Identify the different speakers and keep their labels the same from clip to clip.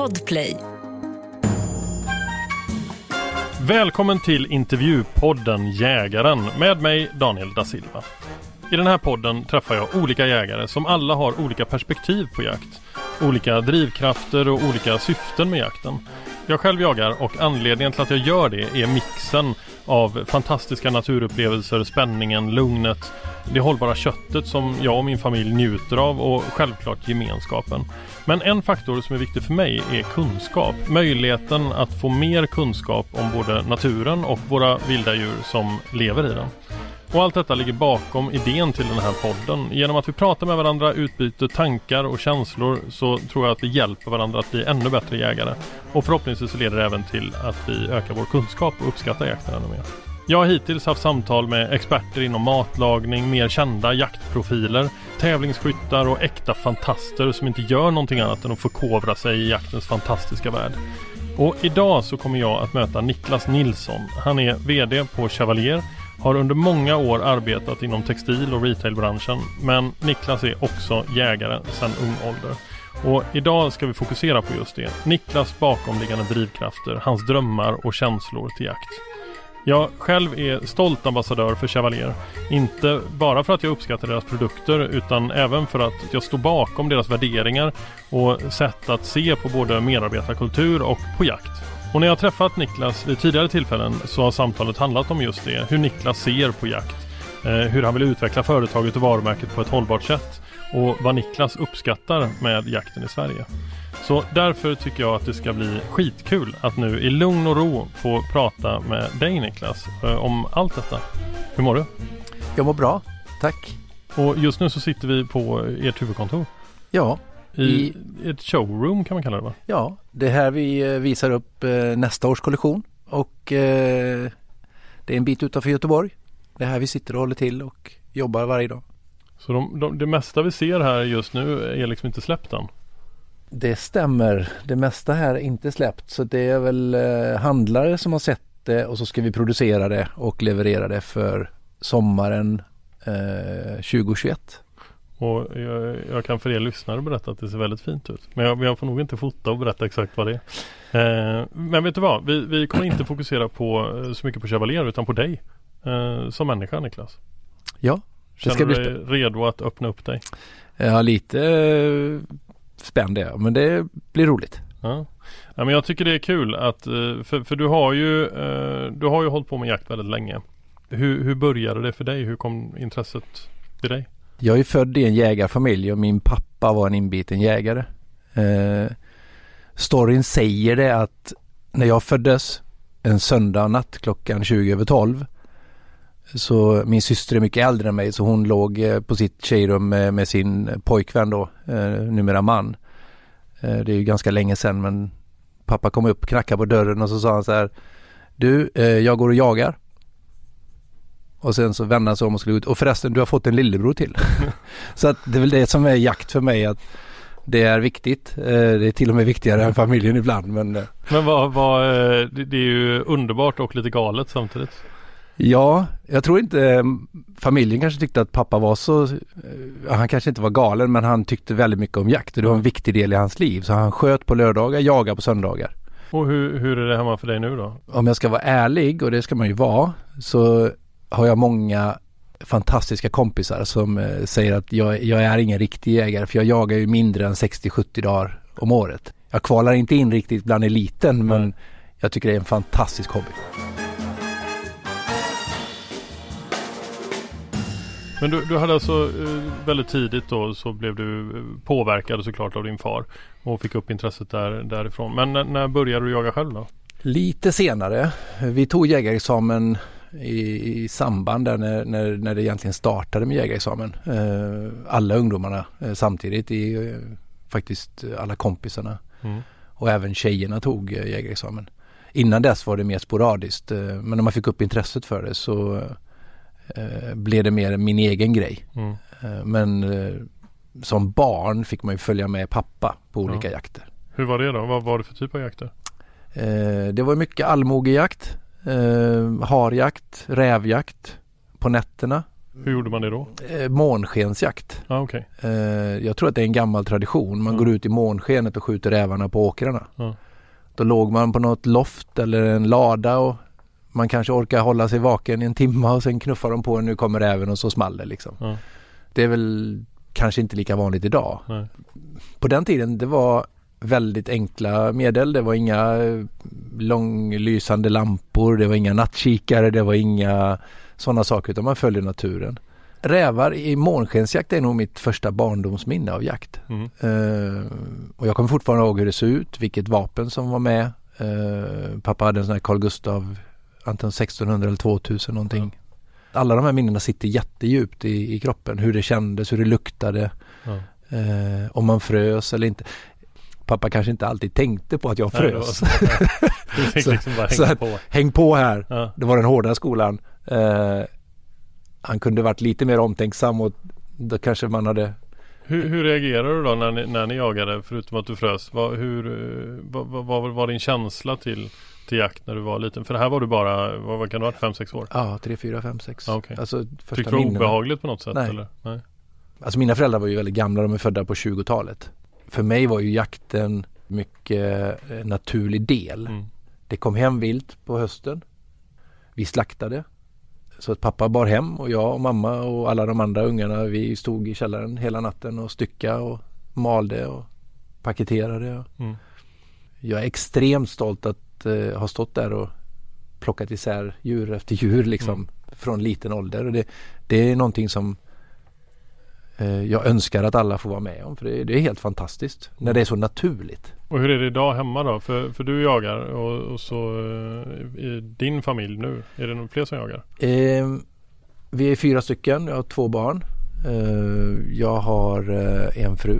Speaker 1: Podplay.
Speaker 2: Välkommen till intervjupodden Jägaren med mig Daniel da Silva. I den här podden träffar jag olika jägare som alla har olika perspektiv på jakt. Olika drivkrafter och olika syften med jakten. Jag själv jagar och anledningen till att jag gör det är mixen av fantastiska naturupplevelser, spänningen, lugnet, det hållbara köttet som jag och min familj njuter av och självklart gemenskapen. Men en faktor som är viktig för mig är kunskap. Möjligheten att få mer kunskap om både naturen och våra vilda djur som lever i den. Och allt detta ligger bakom idén till den här podden. Genom att vi pratar med varandra, utbyter tankar och känslor så tror jag att vi hjälper varandra att bli ännu bättre jägare. Och förhoppningsvis så leder det även till att vi ökar vår kunskap och uppskattar jakten ännu mer. Jag har hittills haft samtal med experter inom matlagning, mer kända jaktprofiler, tävlingsskyttar och äkta fantaster som inte gör någonting annat än att förkovra sig i jaktens fantastiska värld. Och idag så kommer jag att möta Niklas Nilsson. Han är VD på Chevalier har under många år arbetat inom textil och retailbranschen men Niklas är också jägare sedan ung ålder. Och idag ska vi fokusera på just det. Niklas bakomliggande drivkrafter, hans drömmar och känslor till jakt. Jag själv är stolt ambassadör för Chevalier. Inte bara för att jag uppskattar deras produkter utan även för att jag står bakom deras värderingar och sätt att se på både medarbetarkultur och på jakt. Och när jag träffat Niklas vid tidigare tillfällen så har samtalet handlat om just det. Hur Niklas ser på jakt. Eh, hur han vill utveckla företaget och varumärket på ett hållbart sätt. Och vad Niklas uppskattar med jakten i Sverige. Så därför tycker jag att det ska bli skitkul att nu i lugn och ro få prata med dig Niklas eh, om allt detta. Hur mår du?
Speaker 3: Jag mår bra, tack.
Speaker 2: Och just nu så sitter vi på ert huvudkontor.
Speaker 3: Ja,
Speaker 2: I, I ett showroom kan man kalla det va?
Speaker 3: Ja, det är här vi eh, visar upp eh, nästa års kollektion och eh, det är en bit utanför Göteborg. Det är här vi sitter och håller till och jobbar varje dag.
Speaker 2: Så de, de, det mesta vi ser här just nu är liksom inte släppt än?
Speaker 3: Det stämmer. Det mesta här är inte släppt så det är väl handlare som har sett det och så ska vi producera det och leverera det för sommaren eh, 2021.
Speaker 2: Och jag, jag, kan för er lyssnare berätta att det ser väldigt fint ut. Men jag, jag får nog inte fota och berätta exakt vad det är. Eh, men vet du vad? Vi, vi, kommer inte fokusera på eh, så mycket på Chevalier utan på dig. Eh, som människa Niklas.
Speaker 3: Ja.
Speaker 2: Det Känner du dig redo att öppna upp dig?
Speaker 3: Ja lite eh, spänd är jag men det blir roligt.
Speaker 2: Ja. ja. men jag tycker det är kul att eh, för, för du har ju Du har ju hållit på med jakt väldigt länge. Hur, hur började det för dig? Hur kom intresset till dig?
Speaker 3: Jag är född i en jägarfamilj och min pappa var en inbiten jägare. Eh, storyn säger det att när jag föddes en söndag natt klockan 20 över 12 så min syster är mycket äldre än mig så hon låg eh, på sitt tjejrum med, med sin pojkvän då, eh, numera man. Eh, det är ju ganska länge sedan men pappa kom upp, knackade på dörren och så sa han så här Du, eh, jag går och jagar. Och sen så vände han sig om och skulle ut. Och förresten, du har fått en lillebror till. så att det är väl det som är jakt för mig. att Det är viktigt. Eh, det är till och med viktigare än familjen ibland. Men, eh.
Speaker 2: men vad, vad, eh, det är ju underbart och lite galet samtidigt.
Speaker 3: Ja, jag tror inte familjen kanske tyckte att pappa var så, han kanske inte var galen men han tyckte väldigt mycket om jakt och det var en viktig del i hans liv. Så han sköt på lördagar, jagade på söndagar.
Speaker 2: Och hur, hur är det hemma för dig nu då?
Speaker 3: Om jag ska vara ärlig och det ska man ju vara så har jag många fantastiska kompisar som eh, säger att jag, jag, är ingen riktig jägare för jag jagar ju mindre än 60-70 dagar om året. Jag kvalar inte in riktigt bland eliten men mm. jag tycker det är en fantastisk hobby.
Speaker 2: Men du, du hade alltså eh, väldigt tidigt då så blev du eh, påverkad såklart av din far och fick upp intresset där, därifrån. Men när, när började du jaga själv då?
Speaker 3: Lite senare. Vi tog jägarexamen i, i samband där när, när, när det egentligen startade med jägarexamen. Eh, alla ungdomarna eh, samtidigt i eh, faktiskt alla kompisarna. Mm. Och även tjejerna tog jägarexamen. Innan dess var det mer sporadiskt men när man fick upp intresset för det så blev det mer min egen grej. Mm. men som barn fick man ju följa med pappa på olika ja. jakter.
Speaker 2: Hur var det då? Vad var det för typ av jakter?
Speaker 3: det var mycket allmogejakt eh, harjakt, rävjakt på nätterna.
Speaker 2: Hur gjorde man det då?
Speaker 3: Eh, månskensjakt.
Speaker 2: Ah, okay.
Speaker 3: eh, jag tror att det är en gammal tradition. Man
Speaker 2: Mm.
Speaker 3: går ut i månskenet och skjuter rävarna på åkrarna.
Speaker 2: Ja.
Speaker 3: Då låg man på något loft eller en lada och man kanske orkar hålla sig vaken i en timme och sen knuffar de på en, nu kommer räven och så small det liksom.
Speaker 2: Ja.
Speaker 3: Det är väl kanske inte lika vanligt idag.
Speaker 2: Nej.
Speaker 3: På den tiden det var väldigt enkla medel. Det var inga eh, långlysande lampor, det var inga nattkikare, det var inga sådana saker utan man följde naturen. Rävar i månskensjakt är nog mitt första barndomsminne av jakt.
Speaker 2: Mm.
Speaker 3: Eh, och jag kommer fortfarande ihåg hur det såg ut, vilket vapen som var med. Eh, pappa hade en sån här Carl Gustav, antingen 1600 eller 2000 någonting. Alla de här minnena sitter jättedjupt i, i kroppen. Hur det kändes, hur det luktade,
Speaker 2: Ja.
Speaker 3: eh, om man frös eller inte. Pappa kanske inte alltid tänkte på att jag
Speaker 2: Nej,
Speaker 3: frös.
Speaker 2: så. Du fick
Speaker 3: Så-
Speaker 2: liksom bara
Speaker 3: så
Speaker 2: hänga
Speaker 3: att-
Speaker 2: på.
Speaker 3: Häng på här,
Speaker 2: Ja.
Speaker 3: det var den hårda skolan. Eh, han kunde varit lite mer omtänksam och då kanske man hade
Speaker 2: Hur, hur reagerade du då när ni, när ni jagade förutom att du frös? Vad, hur, eh, vad, vad, var din känsla till, till jakt när du var liten? För det här var du bara, vad, vad kan det ha varit, 5-6 år?
Speaker 3: Ja, tre, fyra, fem, sex.
Speaker 2: Ja, okej.
Speaker 3: Alltså
Speaker 2: Tyckte du det var obehagligt på något sätt?
Speaker 3: Nej.
Speaker 2: Eller? Nej.
Speaker 3: Alltså mina föräldrar var ju väldigt gamla, de är födda på 20-talet. För mig var ju jakten mycket eh, naturlig del.
Speaker 2: Mm.
Speaker 3: Det kom hem vilt på hösten. Vi slaktade. Så att pappa bar hem och jag och mamma och alla de andra ungarna vi stod i källaren hela natten och stycka och malde och paketerade.
Speaker 2: Mm.
Speaker 3: Jag är extremt stolt att eh, ha stått där och plockat isär djur efter djur liksom
Speaker 2: Mm.
Speaker 3: från liten ålder. Och det, det är någonting som jag önskar att alla får vara med om för det, det är helt fantastiskt när det är så naturligt.
Speaker 2: Och hur är det idag hemma då? För, för du jagar och, och så eh, i din familj nu, är det någon fler som jagar?
Speaker 3: Eh, vi är fyra stycken, jag har två barn. Eh, jag har eh, en fru.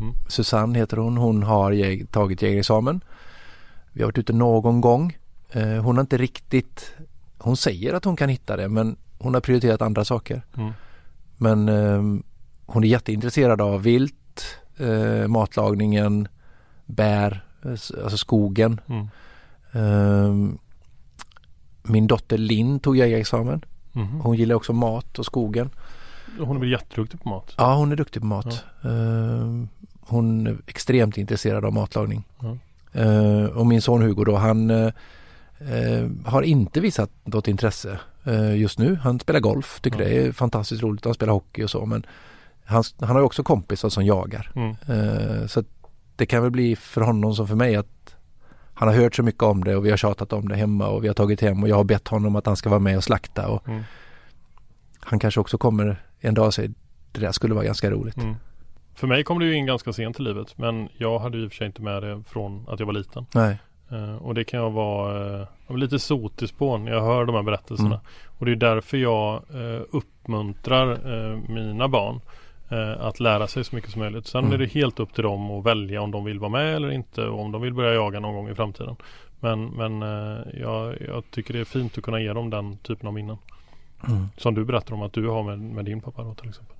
Speaker 2: Mm.
Speaker 3: Susanne heter hon. Hon har jäg- tagit jägarexamen. Vi har varit ute någon gång. Eh, hon har inte riktigt, hon säger att hon kan hitta det men hon har prioriterat andra saker.
Speaker 2: Mm.
Speaker 3: Men eh, hon är jätteintresserad av vilt, eh, matlagningen, bär, eh, alltså skogen.
Speaker 2: Mm.
Speaker 3: Eh, min dotter Linn tog jägarexamen.
Speaker 2: Mhm.
Speaker 3: Hon gillar också mat och skogen.
Speaker 2: Hon är väl jätteduktig på mat?
Speaker 3: Ja, hon är duktig på mat. Eh, hon är extremt intresserad av matlagning.
Speaker 2: Ja.
Speaker 3: Eh, och min son Hugo då, han eh, har inte visat något intresse just nu. Han spelar golf, tycker
Speaker 2: Ja.
Speaker 3: det är fantastiskt roligt. Han spelar hockey och så. Men han, han har ju också kompisar som jagar.
Speaker 2: Mm.
Speaker 3: Eh, så det kan väl bli för honom som för mig att han har hört så mycket om det och vi har tjatat om det hemma och vi har tagit hem och jag har bett honom att han ska vara med och slakta. Och
Speaker 2: Mm.
Speaker 3: han kanske också kommer en dag och säger det där skulle vara ganska roligt.
Speaker 2: Mm. För mig kom det ju in ganska sent i livet men jag hade ju i och för sig inte med det från att jag var liten.
Speaker 3: Nej.
Speaker 2: Eh, och det kan jag vara är lite sotispån när jag hör de här berättelserna.
Speaker 3: Mm.
Speaker 2: Och det är därför jag eh, uppmuntrar eh, mina barn att lära sig så mycket som möjligt. Sen
Speaker 3: Mm.
Speaker 2: är det helt upp till dem att välja om de vill vara med eller inte och om de vill börja jaga någon gång i framtiden. Men, men eh, jag, jag tycker det är fint att kunna ge dem den typen av minnen.
Speaker 3: Mm.
Speaker 2: Som du berättar om att du har med, med din pappa då till exempel.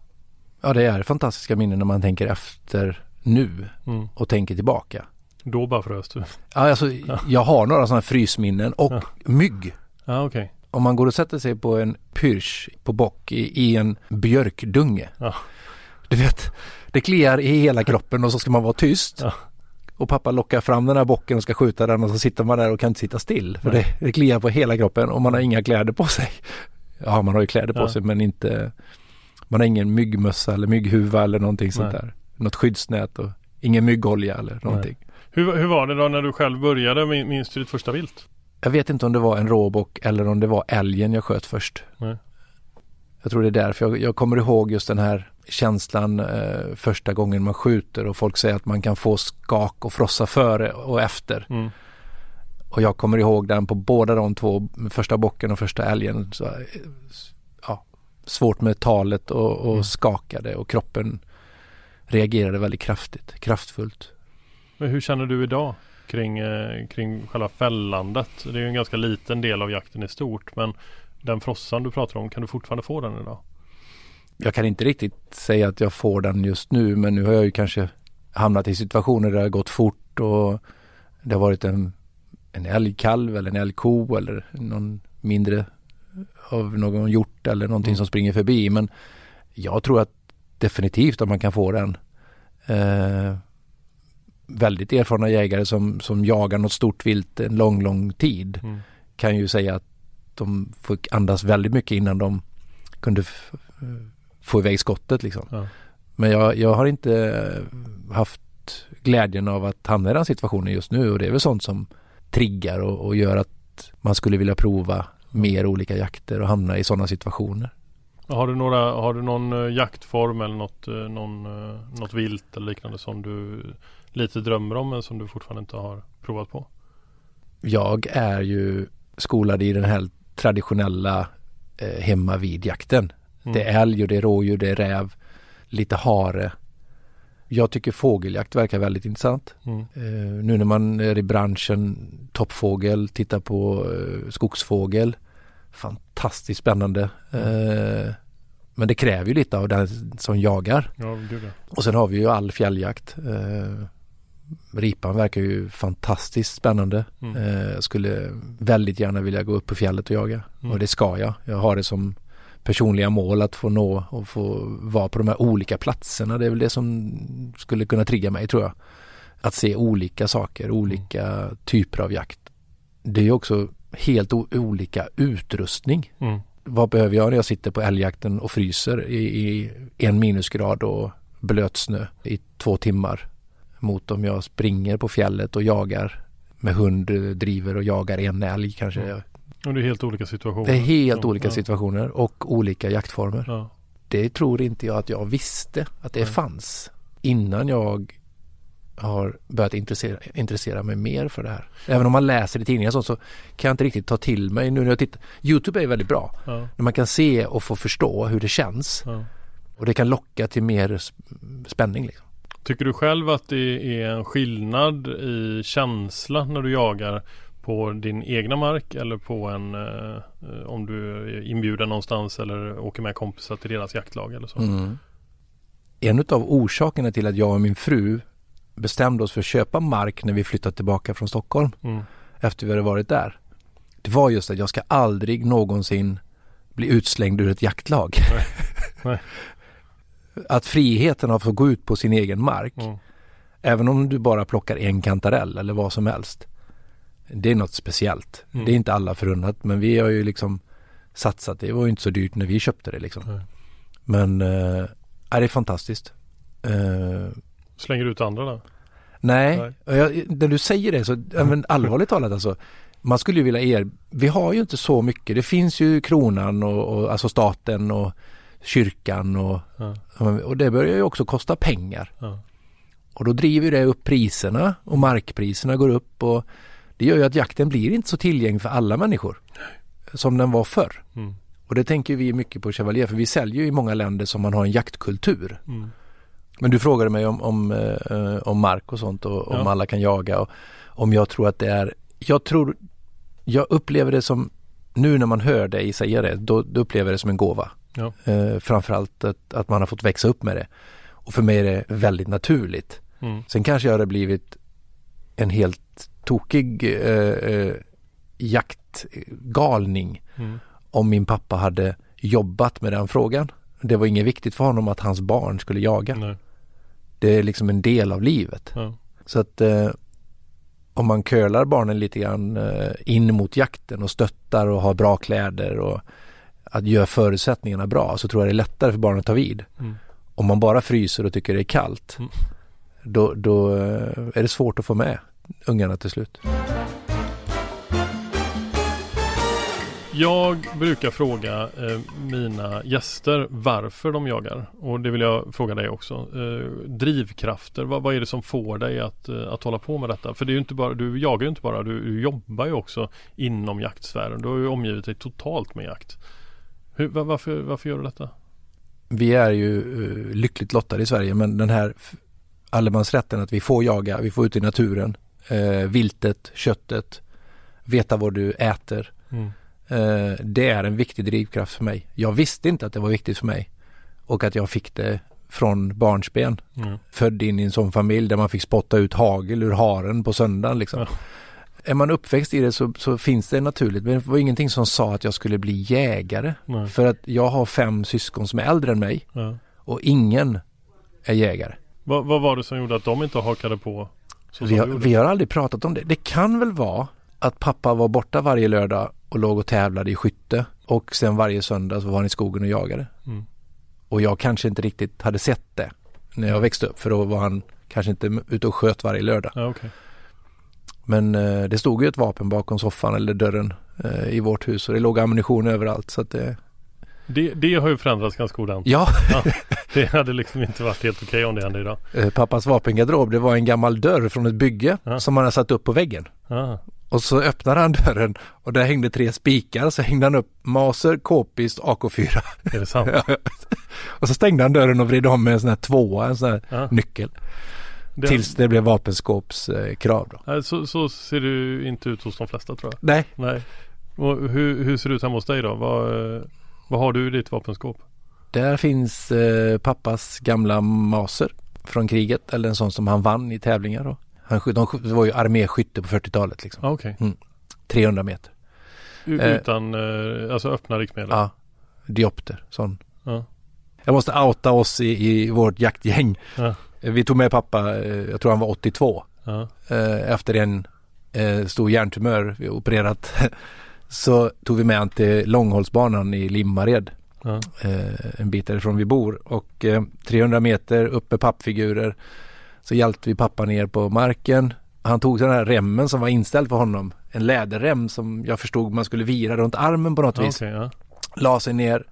Speaker 3: Ja, det är fantastiska minnen när man tänker efter nu
Speaker 2: Mm.
Speaker 3: och tänker tillbaka.
Speaker 2: Då bara frös du.
Speaker 3: Ja, alltså, jag har några sådana frysminnen och
Speaker 2: Ja.
Speaker 3: mygg.
Speaker 2: Ja okej.
Speaker 3: Om man går och sätter sig på en pyrsch på bock i, i en björkdunge.
Speaker 2: Ja.
Speaker 3: Du vet, det kliar i hela kroppen och så ska man vara tyst.
Speaker 2: Ja.
Speaker 3: Och pappa lockar fram den här bocken och ska skjuta den och så sitter man där och kan inte sitta still. För det, det kliar på hela kroppen och man har inga kläder på sig. Ja, man har ju kläder på
Speaker 2: Ja.
Speaker 3: sig men inte Man har ingen myggmössa eller mygghuva eller någonting sånt
Speaker 2: Nej.
Speaker 3: där. Något skyddsnät och ingen myggolja eller någonting.
Speaker 2: Hur, hur var det då när du själv började? Min- Minns du ditt första vilt?
Speaker 3: Jag vet inte om det var en råbock eller om det var älgen jag sköt först.
Speaker 2: Nej.
Speaker 3: Jag tror det är därför jag, jag kommer ihåg just den här känslan eh, första gången man skjuter och folk säger att man kan få skak och frossa före och efter.
Speaker 2: Mm.
Speaker 3: Och jag kommer ihåg den på båda de två, första bocken och första älgen. Så, eh, ja, svårt med talet och, och
Speaker 2: Mm.
Speaker 3: skakade och kroppen reagerade väldigt kraftigt, kraftfullt.
Speaker 2: Men hur känner du idag kring, eh, kring själva fällandet? Det är ju en ganska liten del av jakten i stort men den frossan du pratar om, kan du fortfarande få den idag?
Speaker 3: Jag kan inte riktigt säga att jag får den just nu men nu har jag ju kanske hamnat i situationer där det har gått fort och det har varit en, en älgkalv eller en älgko eller någon mindre av någon hjort eller någonting
Speaker 2: Mm.
Speaker 3: som springer förbi. Men jag tror att definitivt att man kan få den. Eh, väldigt erfarna jägare som, som jagar något stort vilt en lång, lång tid
Speaker 2: Mm.
Speaker 3: kan ju säga att de fick andas väldigt mycket innan de kunde få iväg skottet liksom.
Speaker 2: Ja.
Speaker 3: Men jag, jag har inte eh, haft glädjen av att hamna i den situationen just nu och det är väl sånt som triggar och, och gör att man skulle vilja prova mer olika jakter och hamna i sådana situationer.
Speaker 2: Har du, några, har du någon eh, jaktform eller något, eh, någon, något vilt eller liknande som du lite drömmer om men som du fortfarande inte har provat på?
Speaker 3: Jag är ju skolad i den här traditionella eh, hemma vid jakten.
Speaker 2: Mm.
Speaker 3: Det är älg och det är rådjur, det är räv, lite hare. Jag tycker fågeljakt verkar väldigt intressant.
Speaker 2: Mm.
Speaker 3: Eh, nu när man är i branschen, toppfågel, tittar på eh, skogsfågel. Fantastiskt spännande. Eh, men det kräver ju lite av den som jagar.
Speaker 2: Ja, gud ja.
Speaker 3: Och sen har vi ju all fjälljakt. Eh, ripan verkar ju fantastiskt spännande.
Speaker 2: Mm.
Speaker 3: Eh, skulle väldigt gärna vilja gå upp på fjället och jaga.
Speaker 2: Mm.
Speaker 3: Och det ska jag. Jag har det som personliga mål att få nå och få vara på de här olika platserna. Det är väl det som skulle kunna trigga mig tror jag. Att se olika saker, olika typer av jakt. Det är också helt olika utrustning.
Speaker 2: Mm.
Speaker 3: Vad behöver jag när jag sitter på älgjakten och fryser i, i en minusgrad och blötsnö i två timmar mot om jag springer på fjället och jagar med hund, driver och jagar en älg kanske.
Speaker 2: Och det är helt olika situationer.
Speaker 3: Det är helt
Speaker 2: Ja,
Speaker 3: olika
Speaker 2: ja.
Speaker 3: situationer och olika jaktformer.
Speaker 2: Ja.
Speaker 3: Det tror inte jag att jag visste att det
Speaker 2: Nej.
Speaker 3: fanns innan jag har börjat intressera, intressera mig mer för det här. Även om man läser i tidningar så kan jag inte riktigt ta till mig nu när jag tittar. Youtube är väldigt bra. När man kan se och få förstå hur det känns. Och det kan locka till mer sp- spänning. Liksom.
Speaker 2: Tycker du själv att det är en skillnad i känsla när du jagar på din egna mark eller på en eh, om du är inbjuden någonstans eller åker med kompisar till deras jaktlag eller så?
Speaker 3: Mm. En av orsakerna till att jag och min fru bestämde oss för att köpa mark när vi flyttade tillbaka från Stockholm
Speaker 2: Mm.
Speaker 3: efter vi hade varit där. Det var just att jag ska aldrig någonsin bli utslängd ur ett jaktlag.
Speaker 2: Nej. Nej.
Speaker 3: Att friheten att få gå ut på sin egen mark,
Speaker 2: Mm.
Speaker 3: även om du bara plockar en kantarell eller vad som helst. Det är något speciellt.
Speaker 2: Mm.
Speaker 3: Det är inte alla förunnat men vi har ju liksom satsat. Det var ju inte så dyrt när vi köpte det liksom.
Speaker 2: Nej.
Speaker 3: Men äh, det är fantastiskt. Eh,
Speaker 2: Slänger du ut andra då?
Speaker 3: Nej,
Speaker 2: Nej.
Speaker 3: Jag, när du säger det så, men allvarligt talat alltså. Man skulle ju vilja er, vi har ju inte så mycket. Det finns ju kronan och, och alltså staten och kyrkan och,
Speaker 2: Ja.
Speaker 3: och det börjar ju också kosta pengar. Och då driver det upp priserna och markpriserna går upp och det gör ju att jakten blir inte så tillgänglig för alla människor som den var förr.
Speaker 2: Mm.
Speaker 3: Och det tänker vi mycket på Chevalier för vi säljer ju i många länder som man har en jaktkultur.
Speaker 2: Mm.
Speaker 3: Men du frågade mig om, om, eh, om mark och sånt och om
Speaker 2: Ja.
Speaker 3: alla kan jaga och om jag tror att det är, jag tror, jag upplever det som, nu när man hör dig säga det, då, då upplever jag det som en gåva.
Speaker 2: Ja.
Speaker 3: Eh, framförallt att, att man har fått växa upp med det. Och för mig är det väldigt naturligt.
Speaker 2: Mm.
Speaker 3: Sen kanske jag hade blivit en helt tokig eh, eh, jaktgalning
Speaker 2: Mm.
Speaker 3: om min pappa hade jobbat med den frågan. Det var inget viktigt för honom att hans barn skulle jaga.
Speaker 2: Nej.
Speaker 3: Det är liksom en del av livet.
Speaker 2: Ja.
Speaker 3: Så att eh, om man curlar barnen lite grann eh, in mot jakten och stöttar och har bra kläder och att göra förutsättningarna bra så tror jag det är lättare för barnen att ta vid.
Speaker 2: Mm.
Speaker 3: Om man bara fryser och tycker det är kallt
Speaker 2: Mm.
Speaker 3: då, då eh, är det svårt att få med ungarna till slut.
Speaker 2: Jag brukar fråga eh, mina gäster varför de jagar och det vill jag fråga dig också. Eh, drivkrafter, vad, vad är det som får dig att, eh, att hålla på med detta? För det är ju inte bara, du jagar ju inte bara, du, du jobbar ju också inom jaktsfären. Du har ju omgivit dig totalt med jakt. Hur, va- varför, varför gör du detta?
Speaker 3: Vi är ju eh, lyckligt lottade i Sverige men den här allemansrätten att vi får jaga, vi får ut i naturen, eh, viltet, köttet, veta vad du äter.
Speaker 2: Mm.
Speaker 3: Eh, det är en viktig drivkraft för mig. Jag visste inte att det var viktigt för mig och att jag fick det från barnsben.
Speaker 2: Mm.
Speaker 3: Född in i en sån familj där man fick spotta ut hagel ur haren på söndagen liksom. Är man uppväxt i det så, så finns det naturligt. Men det var ingenting som sa att jag skulle bli jägare.
Speaker 2: Nej.
Speaker 3: För att jag har fem syskon som är äldre än mig
Speaker 2: Ja.
Speaker 3: och ingen är jägare.
Speaker 2: Vad, vad var det som gjorde att de inte hakade på?
Speaker 3: Vi har, vi har aldrig pratat om det. Det kan väl vara att pappa var borta varje lördag och låg och tävlade i skytte. Och sen varje söndag så var han i skogen och jagade.
Speaker 2: Mm.
Speaker 3: Och jag kanske inte riktigt hade sett det när jag växte upp. För då var han kanske inte ute och sköt varje lördag.
Speaker 2: Ja, okej.
Speaker 3: Men eh, det stod ju ett vapen bakom soffan eller dörren eh, i vårt hus och det låg ammunition överallt. Så att det,
Speaker 2: det, det har ju förändrats ganska ordentligt.
Speaker 3: ja,
Speaker 2: Det hade liksom inte varit helt okej om det hände idag.
Speaker 3: eh, pappas vapengarderob det var en gammal dörr från ett bygge
Speaker 2: Ja.
Speaker 3: som han hade satt upp på väggen.
Speaker 2: Ah,
Speaker 3: Och så öppnade han dörren och där hängde tre spikar. Så hängde han upp Maser, K-pist, AK4.
Speaker 2: är det sant?
Speaker 3: och så stängde han dörren och vred om med en sån här tvåa, en sån här
Speaker 2: Ja.
Speaker 3: nyckel.
Speaker 2: Det,
Speaker 3: Tills det blev vapenskåpskrav krav då.
Speaker 2: Så, så ser det inte ut hos de flesta tror jag.
Speaker 3: Nej,
Speaker 2: Nej. Och hur, hur ser det ut hemma hos dig då? Vad, vad har du i ditt vapenskåp?
Speaker 3: där finns eh, pappas gamla Maser från kriget. Eller en sån som han vann i tävlingar då. Han, de, det var ju arméskytte på 40-talet liksom.
Speaker 2: Ah, okej.
Speaker 3: 300 meter. Eh.
Speaker 2: Utan, eh, alltså öppna riktmedel?
Speaker 3: Ja, diopter, sån.
Speaker 2: Ja.
Speaker 3: Jag måste outa oss i, i vårt jaktgäng.
Speaker 2: Ja.
Speaker 3: Vi tog med pappa, eh, jag tror han var 82.
Speaker 2: Ja.
Speaker 3: eh, efter en eh, stor hjärntumör vi opererat så tog vi med han till Långhållsbanan i Limmared.
Speaker 2: Ja.
Speaker 3: Eh, en bit därifrån vi bor och eh, 300 meter uppe pappfigurer så hjälpte vi pappa ner på marken. Han tog den här remmen som var inställd för honom. En läderrem som jag förstod man skulle vira runt armen på något
Speaker 2: Ja,
Speaker 3: vis.
Speaker 2: okej, ja.
Speaker 3: La sig ner,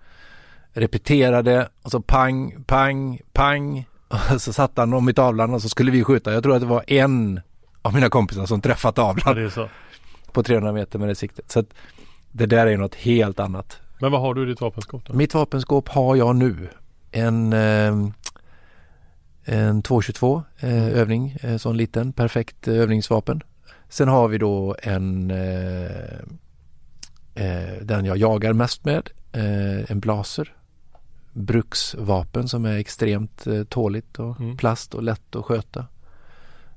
Speaker 3: repeterade och så pang, pang, pang. Och så satte han om i tavlan och så skulle vi skjuta. Jag tror att det var en av mina kompisar som träffade
Speaker 2: ja,
Speaker 3: tavlan
Speaker 2: så.
Speaker 3: På 300 meter med det siktet. Så att det där är ju något helt annat.
Speaker 2: Men vad har du i ditt vapenskåp då?
Speaker 3: Mitt vapenskåp har jag nu. En, eh, en 222 eh, övning, eh, sån liten perfekt eh, övningsvapen. Sen har vi då en eh, eh, den jag jagar mest med, eh, en blaser. Bruksvapen som är extremt eh, tåligt och
Speaker 2: Mm.
Speaker 3: plast och lätt att sköta.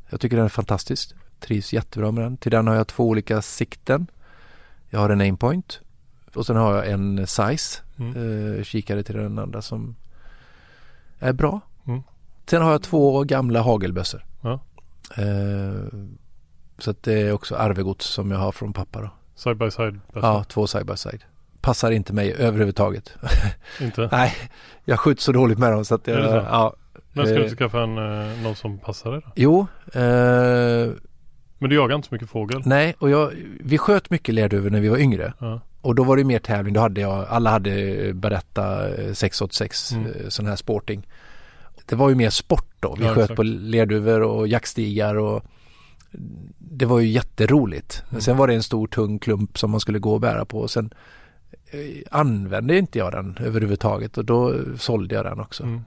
Speaker 3: Jag tycker den är fantastisk. Trivs jättebra med den. Till den har jag två olika sikten. Jag har en aimpoint och sen har jag en size
Speaker 2: Mm.
Speaker 3: eh, kikare till den andra som är bra.
Speaker 2: Mm.
Speaker 3: Sen har jag två gamla hagelbössor.
Speaker 2: Ja.
Speaker 3: Eh, så att det är också arvegods som jag har från pappa då.
Speaker 2: Side by side?
Speaker 3: Ja, två side by side. Passar inte mig överhuvudtaget.
Speaker 2: Inte?
Speaker 3: Nej, jag skjuter så dåligt med dem så att jag,
Speaker 2: Är det så?
Speaker 3: ja.
Speaker 2: Men ska du
Speaker 3: eh,
Speaker 2: skaffa en, eh, någon som passar dig då?
Speaker 3: Jo, eh,
Speaker 2: Men du jagar inte så mycket fågel?
Speaker 3: nej och jag, vi sköt mycket lerduvor när vi var yngre.
Speaker 2: Ja.
Speaker 3: Och då var det mer tävling. Då hade jag, alla hade Beretta eh, 686
Speaker 2: Mm.
Speaker 3: mm. sån här sporting. Det var ju mer sport då. Vi
Speaker 2: Ja,
Speaker 3: sköt
Speaker 2: exakt.
Speaker 3: på lerduvor och jaktstigar och det var ju jätteroligt. Men
Speaker 2: Mm.
Speaker 3: sen var det en stor tung klump som man skulle gå och bära på och sen eh, använde inte jag den överhuvudtaget och då sålde jag den också.
Speaker 2: Mm.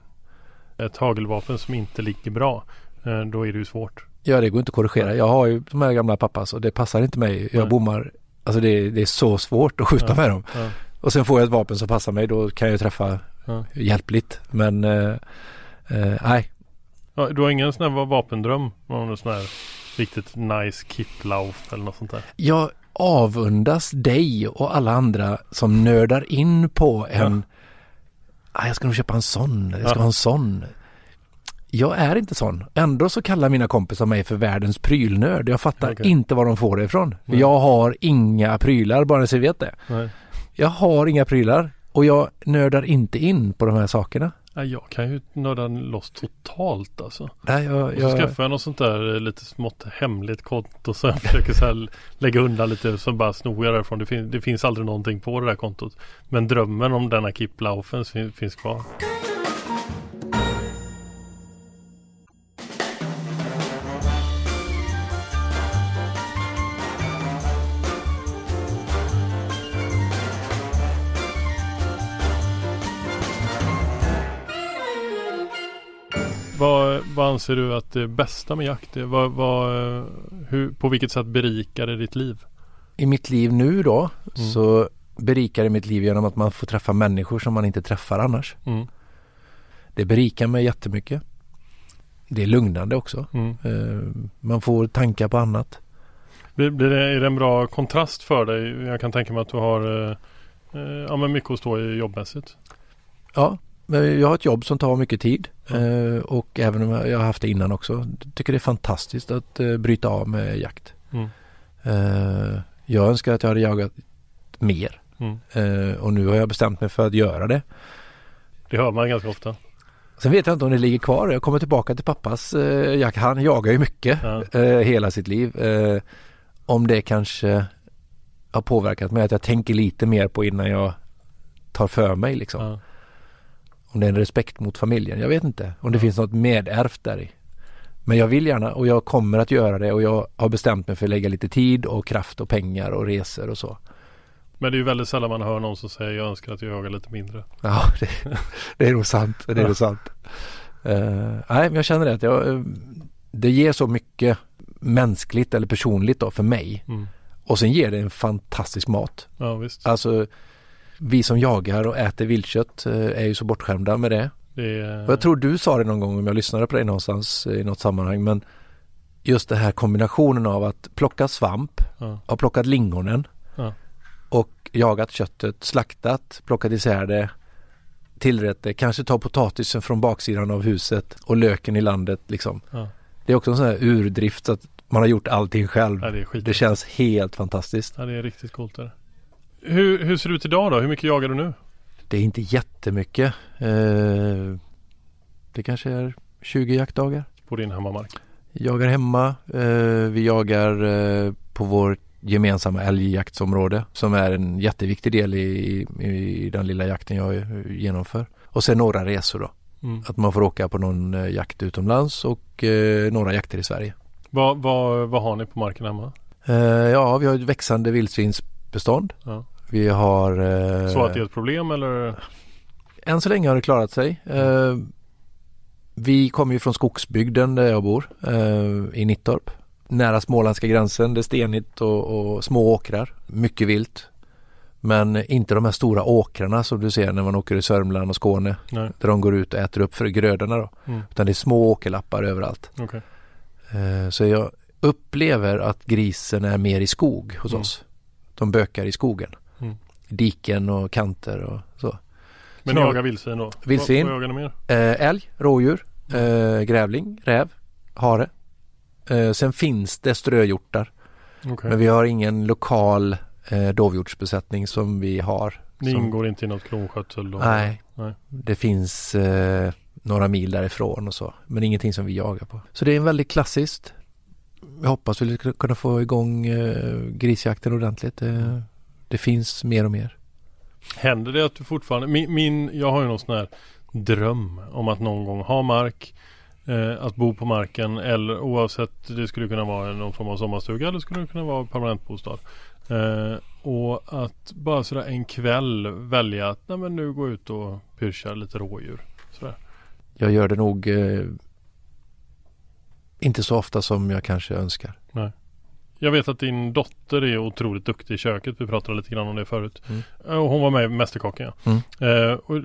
Speaker 2: Ett hagelvapen som inte ligger bra, eh, då är det ju svårt.
Speaker 3: Ja, det går inte att korrigera. Jag har ju de här gamla pappas och det passar inte mig. Jag
Speaker 2: Nej.
Speaker 3: bommar. Alltså det, det är så svårt att skjuta
Speaker 2: Ja.
Speaker 3: med dem.
Speaker 2: Ja.
Speaker 3: Och sen får jag ett vapen som passar mig. Då kan jag träffa
Speaker 2: Ja.
Speaker 3: hjälpligt. Men eh, eh, nej,
Speaker 2: Ja, du har ingen sån här vapendröm? Någon sån här riktigt nice kitlauf eller något sånt där?
Speaker 3: jag avundas dig och alla andra som nördar in på en ah, jag ska nog köpa en sån, jag ska
Speaker 2: Ja.
Speaker 3: ha en sån. Jag är inte sån. Ändå så kallar mina kompisar mig för världens prylnörd. Jag fattar
Speaker 2: Okej.
Speaker 3: inte var de får det ifrån.
Speaker 2: Nej.
Speaker 3: jag har inga prylar, bara så vet det.
Speaker 2: Nej.
Speaker 3: Jag har inga prylar och jag nördar inte in på de här sakerna.
Speaker 2: Jag kan ju nörda loss totalt alltså.
Speaker 3: Nej, jag,
Speaker 2: Och så
Speaker 3: jag,
Speaker 2: skaffar jag något sånt där eh, lite smått hemligt konto så jag försöker så här lägga undan lite så bara snor jag därifrån. Det, fin- det finns aldrig någonting på det där kontot. Men drömmen om denna Kiplaufen fin- finns kvar. Vad, anser du att det bästa med jakt är? Vad, vad, eh, hur, på vilket sätt berikar det ditt liv?
Speaker 3: I mitt liv nu då
Speaker 2: Mm.
Speaker 3: så berikar det mitt liv genom att man får träffa människor som man inte träffar annars.
Speaker 2: Mm.
Speaker 3: Det berikar mig jättemycket. Det är lugnande också.
Speaker 2: Mm.
Speaker 3: Eh, Man får tankar på annat.
Speaker 2: Blir, blir det, är det en bra kontrast för dig? Jag kan tänka mig att du har eh, ja, men mycket att stå i jobbmässigt.
Speaker 3: Ja, jag har ett jobb som tar mycket tid eh, och även om jag har haft det innan också. Tycker det är fantastiskt att eh, bryta av med jakt.
Speaker 2: Mm.
Speaker 3: Eh, jag önskar att jag hade jagat mer
Speaker 2: Mm.
Speaker 3: och nu har jag bestämt mig för att göra det.
Speaker 2: Det hör man ganska ofta.
Speaker 3: Sen vet jag inte om det ligger kvar. Jag kommer tillbaka till pappas jakt. Han jagar ju mycket hela sitt liv. Om det kanske har påverkat mig att jag tänker lite mer på innan jag tar för mig liksom. Om det är en respekt mot familjen. Jag vet inte. Om det finns något medärvt där i. Men jag vill gärna och jag kommer att göra det och jag har bestämt mig för att lägga lite tid och kraft och pengar och resor och så.
Speaker 2: Men det är ju väldigt sällan man hör någon som säger jag önskar att jag jagar lite mindre.
Speaker 3: Ja, det, det är nog sant. Det är nog sant. Eh, nej, men jag känner det att jag, eh, det ger så mycket mänskligt eller personligt då för mig.
Speaker 2: Mm.
Speaker 3: Och sen ger det en fantastisk mat.
Speaker 2: Ja visst.
Speaker 3: Alltså vi som jagar och äter viltkött eh, är ju så bortskämda med det.
Speaker 2: Det är,
Speaker 3: Och jag tror du sa det någon gång om jag lyssnade på dig någonstans i något sammanhang. Men just det här kombinationen av att plocka svamp,
Speaker 2: ja.
Speaker 3: ha plockat lingonen
Speaker 2: Ja.
Speaker 3: och jagat köttet, slaktat, plockat isär det, tillrätt det, kanske ta potatisen från baksidan av huset och löken i landet liksom.
Speaker 2: Ja.
Speaker 3: Det är också en sån här urdrift så att man har gjort allting själv.
Speaker 2: Ja, det.
Speaker 3: Det känns helt fantastiskt.
Speaker 2: Ja, det är riktigt coolt. Där. Hur, hur ser det ut idag då? Hur mycket jagar du nu?
Speaker 3: Det är inte jättemycket. Eh, det kanske är 20 jaktdagar.
Speaker 2: På din hemmamark?
Speaker 3: Jagar hemma. Eh, vi jagar eh, på vår gemensamma älgjaktsområde som är en jätteviktig del i, i, i den lilla jakten jag eh, genomför. Och sen några resor då.
Speaker 2: Mm.
Speaker 3: Att man får åka på någon eh, jakt utomlands och eh, några jakter i Sverige.
Speaker 2: Vad, vad, vad har ni på marken hemma?
Speaker 3: Eh, ja, vi har ett växande vildsvinsbestånd.
Speaker 2: Ja.
Speaker 3: Vi har... Eh,
Speaker 2: Så att det är ett problem eller?
Speaker 3: Än så länge har det klarat sig. Eh, vi kommer ju från skogsbygden där jag bor, eh, i Nittorp. Nära småländska gränsen, det är stenigt och, och små åkrar. Mycket vilt. Men inte de här stora åkrarna som du ser när man åker i Sörmland och Skåne.
Speaker 2: Nej,
Speaker 3: Där de går ut och äter upp för grödorna då.
Speaker 2: mm.
Speaker 3: Utan det är små åkerlappar överallt.
Speaker 2: okej.
Speaker 3: Eh, så jag upplever att grisen är mer i skog hos
Speaker 2: Mm.
Speaker 3: oss. De bökar i skogen. Diken och kanter och så.
Speaker 2: Men jagar vildsvin då?
Speaker 3: Vildsvin.
Speaker 2: Vad, vad jagar ni mer?
Speaker 3: Eh, älg, rådjur, eh, grävling, räv, hare. Eh, sen finns det ströhjortar.
Speaker 2: Okej.
Speaker 3: Men vi har ingen lokal eh, dovhjortsbesättning som vi har.
Speaker 2: Ni
Speaker 3: som,
Speaker 2: ingår inte i något klonskötsel? då?
Speaker 3: Nej,
Speaker 2: Nej.
Speaker 3: det finns eh, några mil därifrån och så. Men ingenting som vi jagar på. Så det är en väldigt klassiskt. Jag hoppas vi ska kunna få igång eh, grisjakten ordentligt. Eh, det finns mer och mer.
Speaker 2: Händer det att du fortfarande, min, min jag har ju någon sån här dröm om att någon gång ha mark, eh, att bo på marken eller oavsett, det skulle kunna vara någon form av sommarstuga eller skulle det kunna vara permanentbostad. Eh, och att bara sådär en kväll välja att nej men nu gå ut och pyrschar lite rådjur. Sådär.
Speaker 3: Jag gör det nog eh, inte så ofta som jag kanske önskar.
Speaker 2: Jag vet att din dotter är otroligt duktig i köket. Vi pratade lite grann om det förut.
Speaker 3: Mm.
Speaker 2: Eh, hon var med i Mästerkocken. Ja.
Speaker 3: Mm.
Speaker 2: Eh, och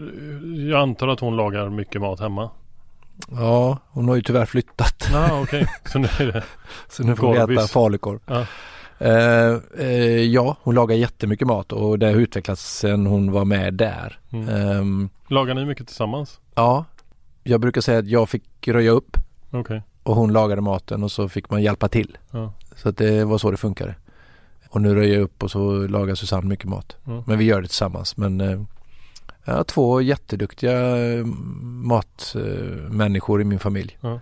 Speaker 2: jag antar att hon lagar mycket mat hemma.
Speaker 3: Ja, hon har ju tyvärr flyttat.
Speaker 2: Ja, okej. Så nu är det
Speaker 3: Så nu får vi äta falukorv.
Speaker 2: Ja.
Speaker 3: Eh, eh, ja, hon lagar jättemycket mat och det har utvecklats sen hon var med där.
Speaker 2: Mm.
Speaker 3: Ehm,
Speaker 2: Lagar ni mycket tillsammans?
Speaker 3: ja, jag brukar säga att jag fick röja upp
Speaker 2: Okej.
Speaker 3: Och hon lagade maten och så fick man hjälpa till.
Speaker 2: Ja.
Speaker 3: Så att det var så det funkade. Och nu röjer jag upp och så lagar Susanne mycket mat.
Speaker 2: Ja.
Speaker 3: Men vi gör det tillsammans. Men eh, jag har två jätteduktiga eh, matmänniskor i min familj.
Speaker 2: Ja.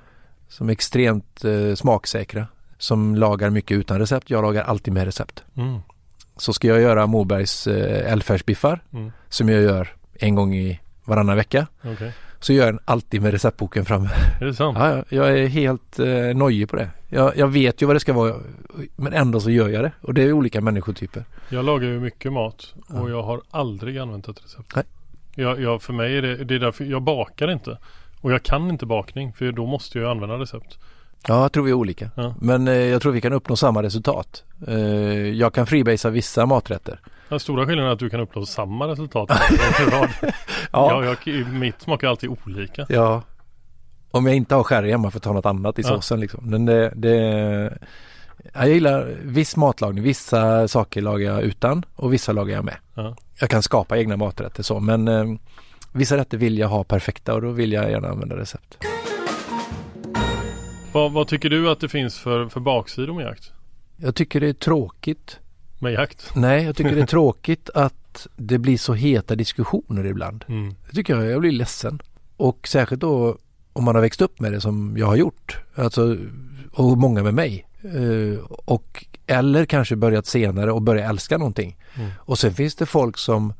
Speaker 3: Som är extremt eh, smaksäkra. Som lagar mycket utan recept. Jag lagar alltid med recept.
Speaker 2: Mm.
Speaker 3: Så ska jag göra Mobergs eh, älgfärsbiffar
Speaker 2: Mm.
Speaker 3: som jag gör en gång i varannan vecka.
Speaker 2: Okej.
Speaker 3: Så gör jag den alltid med receptboken framme.
Speaker 2: Är det sant?
Speaker 3: Ja, ja, jag är helt eh, nojig på det. Jag, jag vet ju vad det ska vara men ändå så gör jag det. Och det är olika människotyper.
Speaker 2: Jag lagar ju mycket mat och
Speaker 3: Ja.
Speaker 2: jag har aldrig använt ett recept.
Speaker 3: Nej.
Speaker 2: Jag, jag, för mig är det, det är därför jag bakar inte. Och jag kan inte bakning för då måste jag använda recept.
Speaker 3: Ja, jag tror vi är olika.
Speaker 2: Ja.
Speaker 3: Men eh, jag tror vi kan uppnå samma resultat. Eh, jag kan freebasea vissa maträtter.
Speaker 2: Den stora skillnaden är att du kan uppnå samma resultat. ja. jag, mitt smakar alltid olika.
Speaker 3: Ja. Om jag inte har sherry hemma för att ta något annat i
Speaker 2: Ja.
Speaker 3: såsen liksom. Men det, det Jag gillar viss matlagning. Vissa saker lagar jag utan och vissa lagar jag med.
Speaker 2: Ja.
Speaker 3: Jag kan skapa egna maträtter så men eh, vissa rätter vill jag ha perfekta och då vill jag gärna använda recept.
Speaker 2: Vad, vad tycker du att det finns för, för baksidor med jakt?
Speaker 3: Jag tycker det är tråkigt.
Speaker 2: Med jakt?
Speaker 3: Nej, jag tycker det är tråkigt att det blir så heta diskussioner ibland.
Speaker 2: Mm.
Speaker 3: Det tycker jag, jag blir ledsen. Och särskilt då om man har växt upp med det som jag har gjort. Alltså, och många med mig. Eh, och eller kanske börjat senare och börjat älska någonting.
Speaker 2: Mm.
Speaker 3: Och sen finns det folk som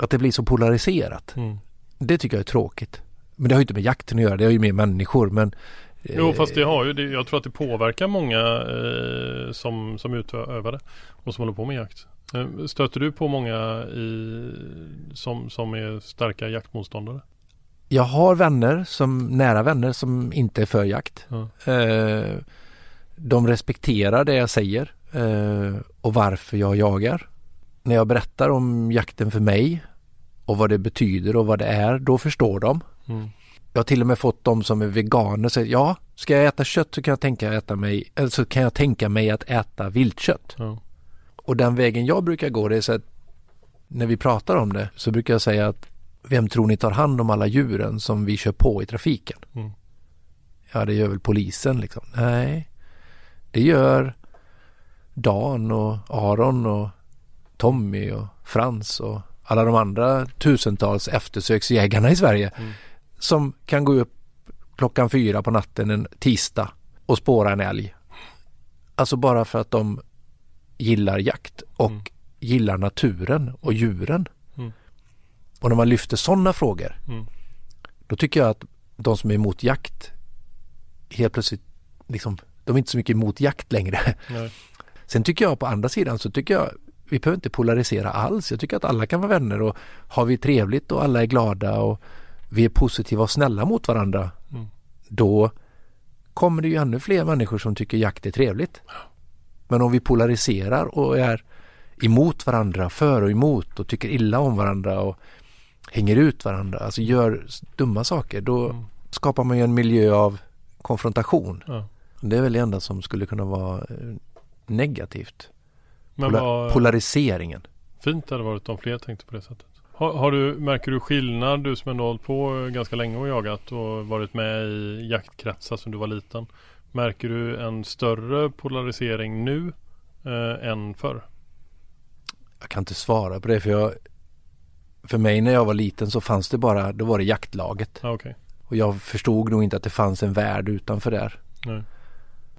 Speaker 3: att det blir så polariserat.
Speaker 2: Mm.
Speaker 3: Det tycker jag är tråkigt. Men det har ju inte med jakten att göra, det har ju med människor. Men,
Speaker 2: Jo fast det har ju det, Jag tror att det påverkar många eh, som, som utövare och som håller på med jakt. Eh, stöter du på många i, som, som är starka jaktmotståndare?
Speaker 3: Jag har vänner, som nära vänner som inte är för jakt.
Speaker 2: Ja.
Speaker 3: Eh, de respekterar det jag säger eh, och varför jag jagar. När jag berättar om jakten för mig och vad det betyder och vad det är, då förstår de.
Speaker 2: Mm.
Speaker 3: Jag har till och med fått de som är veganer säger ja, ska jag äta kött så kan jag tänka, äta mig, eller så kan jag tänka mig att äta viltkött.
Speaker 2: Ja.
Speaker 3: Och den vägen jag brukar gå det är så att när vi pratar om det så brukar jag säga att vem tror ni tar hand om alla djuren som vi kör på i trafiken?
Speaker 2: Mm.
Speaker 3: Ja, det gör väl polisen liksom. Nej, det gör Dan och Aron och Tommy och Frans och alla de andra tusentals eftersöksjägarna i Sverige
Speaker 2: Mm.
Speaker 3: Som kan gå upp klockan fyra på natten en tisdag och spåra en älg. Alltså bara för att de gillar jakt och
Speaker 2: Mm.
Speaker 3: gillar naturen och djuren.
Speaker 2: Mm.
Speaker 3: Och när man lyfter sådana frågor
Speaker 2: Mm.
Speaker 3: då tycker jag att de som är emot jakt helt plötsligt liksom, de är inte så mycket emot jakt längre.
Speaker 2: Nej.
Speaker 3: Sen tycker jag på andra sidan så tycker jag vi behöver inte polarisera alls. Jag tycker att alla kan vara vänner och har vi trevligt och alla är glada och vi är positiva och snälla mot varandra
Speaker 2: Mm.
Speaker 3: då kommer det ju ännu fler människor som tycker jakt är trevligt. Men om vi polariserar och är emot varandra, för och emot och tycker illa om varandra och hänger ut varandra, alltså gör dumma saker, då
Speaker 2: Mm.
Speaker 3: skapar man ju en miljö av konfrontation.
Speaker 2: Ja.
Speaker 3: Det är väl det enda som skulle kunna vara eh, negativt.
Speaker 2: Men
Speaker 3: Pola-
Speaker 2: vad
Speaker 3: polariseringen.
Speaker 2: fint det hade varit om fler tänkte på det sättet. Har, har du, märker du skillnad, du som ändå hållit på ganska länge och jagat och varit med i jaktkretsar som du var liten. Märker du en större polarisering nu eh, än förr?
Speaker 3: Jag kan inte svara på det för jag för mig när jag var liten så fanns det bara, då var det jaktlaget.
Speaker 2: Ah, Okej.
Speaker 3: Och jag förstod nog inte att det fanns en värld utanför där.
Speaker 2: Nej.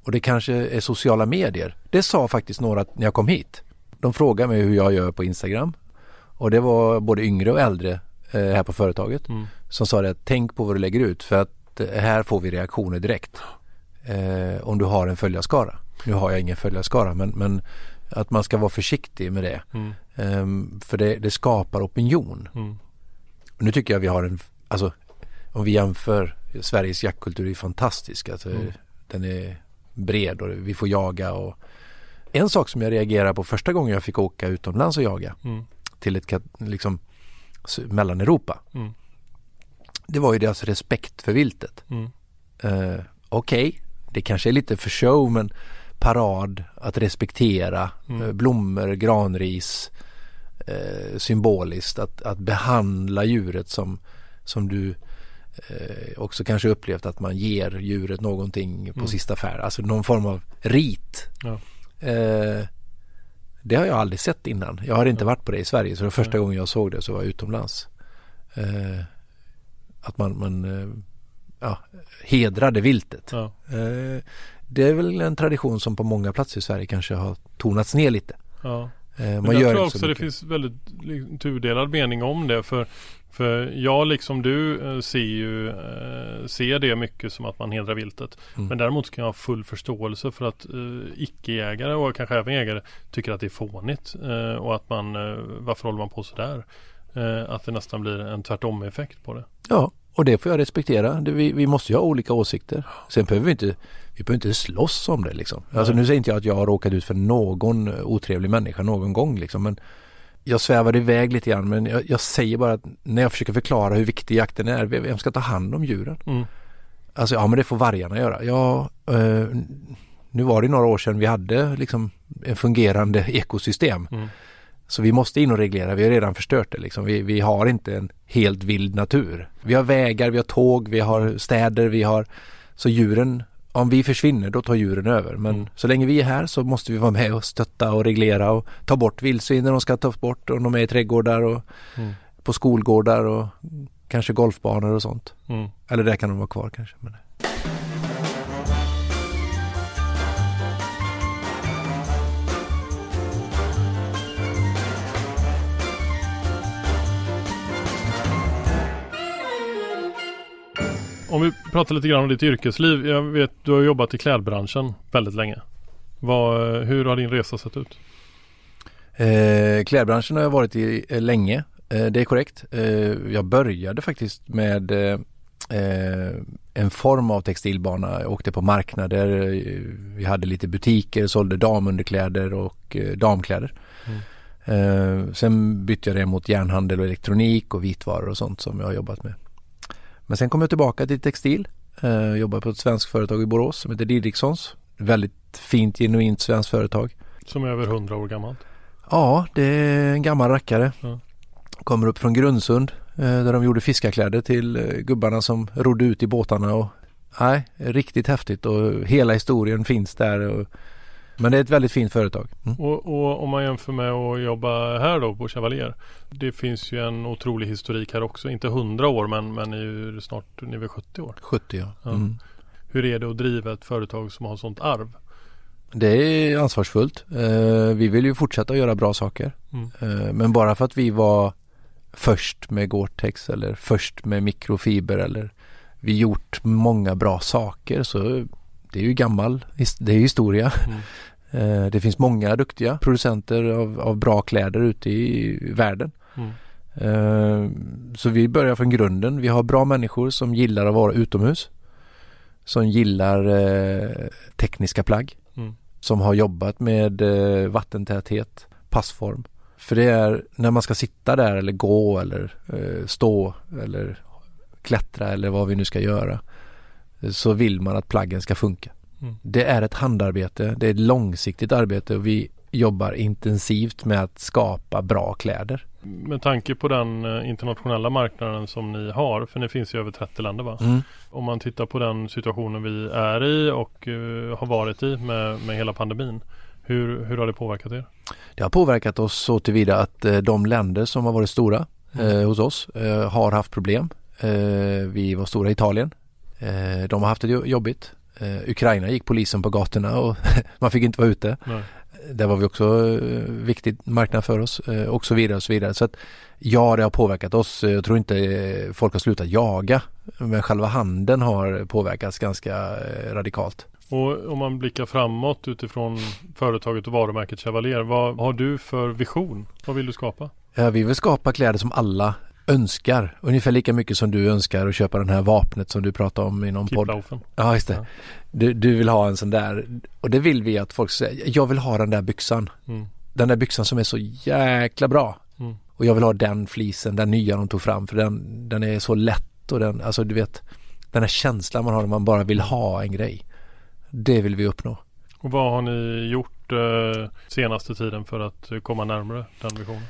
Speaker 3: Och det kanske är sociala medier. Det sa faktiskt några när jag kom hit. De frågade mig hur jag gör på Instagram. Och det var både yngre och äldre eh, här på företaget
Speaker 2: Mm.
Speaker 3: som sa det att tänk på vad du lägger ut för att eh, här får vi reaktioner direkt. Eh, om du har en följarskara. Nu har jag ingen följarskara men, men att man ska vara försiktig med det.
Speaker 2: Mm.
Speaker 3: Ehm, för det, det skapar opinion.
Speaker 2: Mm.
Speaker 3: Nu tycker jag vi har en, alltså om vi jämför Sveriges jaktkultur är fantastisk. Alltså,
Speaker 2: Mm.
Speaker 3: Den är bred och vi får jaga och en sak som jag reagerar på första gången jag fick åka utomlands och jaga
Speaker 2: Mm.
Speaker 3: Till ett liksom Mellaneuropa.
Speaker 2: Mm.
Speaker 3: Det var ju deras respekt för viltet.
Speaker 2: Mm.
Speaker 3: Eh, Okej, det kanske är lite för show men parad, att respektera,
Speaker 2: Mm.
Speaker 3: eh, blommor, granris, eh, symboliskt, att, att behandla djuret som, som du också kanske upplevt att man ger djuret någonting på
Speaker 2: Mm.
Speaker 3: sista färd, alltså någon form av rit.
Speaker 2: Ja.
Speaker 3: Det har jag aldrig sett innan. Jag har inte varit på det i Sverige så det var första gången jag såg det så var jag utomlands. Eh, att man, man eh, ja, hedrade viltet.
Speaker 2: Ja.
Speaker 3: Eh, det är väl en tradition som på många platser i Sverige kanske har tonats ner lite.
Speaker 2: Ja.
Speaker 3: Eh,
Speaker 2: Men
Speaker 3: man
Speaker 2: jag
Speaker 3: gör
Speaker 2: tror också det finns väldigt liksom, tudelad mening om det. För, för jag liksom du eh, ser ju eh, ser det mycket som att man hedrar viltet.
Speaker 3: Mm.
Speaker 2: Men däremot kan jag ha full förståelse för att eh, icke-jägare och kanske även jägare tycker att det är fånigt. Eh, och att man, eh, varför håller man på sådär? Eh, att det nästan blir en tvärtom-effekt på det.
Speaker 3: Ja, och det får jag respektera. Det, vi, vi måste ju ha olika åsikter. Sen behöver vi inte, vi behöver inte slåss om det liksom. Alltså nu säger inte jag att jag har råkat ut för någon otrevlig människa någon gång liksom. Men jag svävar iväg lite grann men jag, jag säger bara att när jag försöker förklara hur viktig jakten är, vem ska ta hand om djuren?
Speaker 2: Mm.
Speaker 3: Alltså ja men det får vargarna göra. Ja, eh, nu var det några år sedan vi hade liksom en fungerande ekosystem.
Speaker 2: Mm.
Speaker 3: Så vi måste in och reglera, vi har redan förstört det liksom. Vi, vi har inte en helt vild natur. Vi har vägar, vi har tåg, vi har städer, vi har så djuren om vi försvinner då tar djuren över men
Speaker 2: Mm.
Speaker 3: så länge vi är här så måste vi vara med och stötta och reglera och ta bort vildsvin när de ska tas bort och de är i trädgårdar och
Speaker 2: Mm.
Speaker 3: på skolgårdar och kanske golfbanor och sånt.
Speaker 2: Mm.
Speaker 3: Eller där kan de vara kvar kanske. Men...
Speaker 2: Om vi pratar lite grann om ditt yrkesliv. Jag vet du har jobbat i klädbranschen väldigt länge. Vad, hur har din resa sett ut?
Speaker 3: Eh, klädbranschen har jag varit i eh, länge. Eh, det är korrekt. Eh, jag började faktiskt med eh, eh, en form av textilbana. Jag åkte på marknader. Vi hade lite butiker, sålde damunderkläder och damkläder. Eh, sen bytte jag det mot järnhandel och elektronik och vitvaror och sånt som jag har jobbat med. Men sen kom jag tillbaka till textil. Eh, jobbade på ett svenskt företag i Borås som heter Didrikssons. Väldigt fint, genuint svenskt företag.
Speaker 2: Som är över 100 år gammalt.
Speaker 3: Ja, det är en gammal rackare.
Speaker 2: Ja.
Speaker 3: Kommer upp från Grundsund eh, där de gjorde fiskarkläder till eh, gubbarna som rodde ut i båtarna. Och, nej, riktigt häftigt och hela historien finns där. Och, men det är ett väldigt fint företag. Mm.
Speaker 2: Och, och om man jämför med att jobba här då på Chevalier. Det finns ju en otrolig historik här också. Inte 100 år men, men är ju snart nivå 70 år.
Speaker 3: 70 ja.
Speaker 2: Ja.
Speaker 3: Mm.
Speaker 2: Hur är det att driva ett företag som har sånt arv?
Speaker 3: Det är ansvarsfullt. Eh, vi vill ju fortsätta göra bra saker.
Speaker 2: Mm.
Speaker 3: Eh, men bara för att vi var först med Gore-Tex eller först med mikrofiber eller vi gjort många bra saker så det är ju gammal, det är historia.
Speaker 2: Mm.
Speaker 3: Eh, Det finns många duktiga producenter av, av bra kläder ute i världen.
Speaker 2: Mm.
Speaker 3: Eh, Så vi börjar från grunden. Vi har bra människor som gillar att vara utomhus. Som gillar eh, tekniska plagg.
Speaker 2: Mm.
Speaker 3: Som har jobbat med vattentäthet, passform. För det är när man ska sitta där eller gå eller stå eller klättra eller vad vi nu ska göra. Så vill man att plaggen ska funka.
Speaker 2: Mm.
Speaker 3: Det är ett handarbete, det är ett långsiktigt arbete och vi jobbar intensivt med att skapa bra kläder.
Speaker 2: Med tanke på den eh, internationella marknaden som ni har, för ni finns i över 30 länder va?
Speaker 3: Mm.
Speaker 2: Om man tittar på den situationen vi är i och eh, har varit i med, med hela pandemin. Hur, hur har det påverkat er?
Speaker 3: Det har påverkat oss så tillvida att eh, de länder som har varit stora eh, hos oss har haft problem. Vi var stora i Italien. Eh, de har haft det jo- jobbigt. Eh, Ukraina gick polisen på gatorna och man fick inte vara ute.
Speaker 2: Nej.
Speaker 3: Där var vi också eh, viktig marknad för oss och så vidare och så vidare. Så att ja, det har påverkat oss. Jag tror inte folk har slutat jaga. Men själva handeln har påverkats ganska radikalt.
Speaker 2: Och om man blickar framåt utifrån företaget och varumärket Chevalier. Vad har du för vision? Vad vill du skapa?
Speaker 3: Vi vill skapa kläder som alla önskar. Ungefär lika mycket som du önskar att köpa den här vapnet som du pratade om i någon podd. Ja, just det.
Speaker 2: Ja.
Speaker 3: Du, du vill ha en sån där. Och det vill vi att folk säger. Jag vill ha den där byxan.
Speaker 2: Mm.
Speaker 3: Den där byxan som är så jäkla bra.
Speaker 2: Mm.
Speaker 3: Och jag vill ha den flisen, den nya de tog fram. För den, den är så lätt och den, alltså du vet. Den här känslan man har när man bara vill ha en grej. Det vill vi uppnå.
Speaker 2: Och vad har ni gjort eh, senaste tiden för att komma närmare den visionen?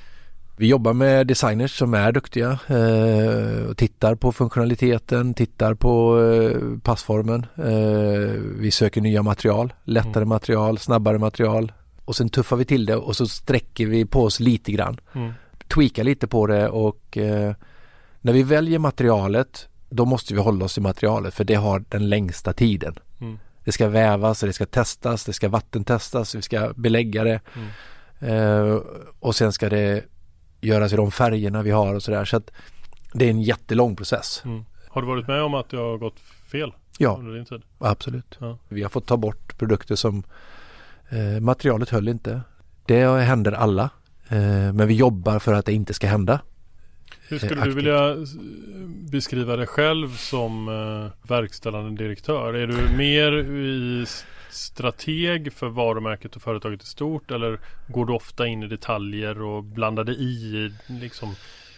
Speaker 3: Vi jobbar med designers som är duktiga eh, och tittar på funktionaliteten, tittar på eh, passformen. Eh, vi söker nya material, lättare
Speaker 2: Mm.
Speaker 3: material, snabbare material och sen tuffar vi till det och så sträcker vi på oss lite grann.
Speaker 2: Mm.
Speaker 3: Tweakar lite på det och när vi väljer materialet då måste vi hålla oss till materialet för det har den längsta tiden.
Speaker 2: Mm.
Speaker 3: Det ska vävas, det ska testas, det ska vattentestas, vi ska belägga det.
Speaker 2: Mm.
Speaker 3: Och sen ska det göras i de färgerna vi har och sådär. Så att det är en jättelång process.
Speaker 2: Mm. Har du varit med om att det har gått fel
Speaker 3: Ja,
Speaker 2: under din tid?
Speaker 3: absolut.
Speaker 2: Ja.
Speaker 3: Vi har fått ta bort produkter som eh, materialet höll inte. Det händer alla. Eh, men vi jobbar för att det inte ska hända.
Speaker 2: Hur skulle
Speaker 3: Eh,
Speaker 2: du
Speaker 3: aktivt.
Speaker 2: vilja eh, beskriva dig själv som eh, verkställande direktör? Är du mer i strateg för varumärket och företaget i stort eller går du ofta in i detaljer och blandar dig i liksom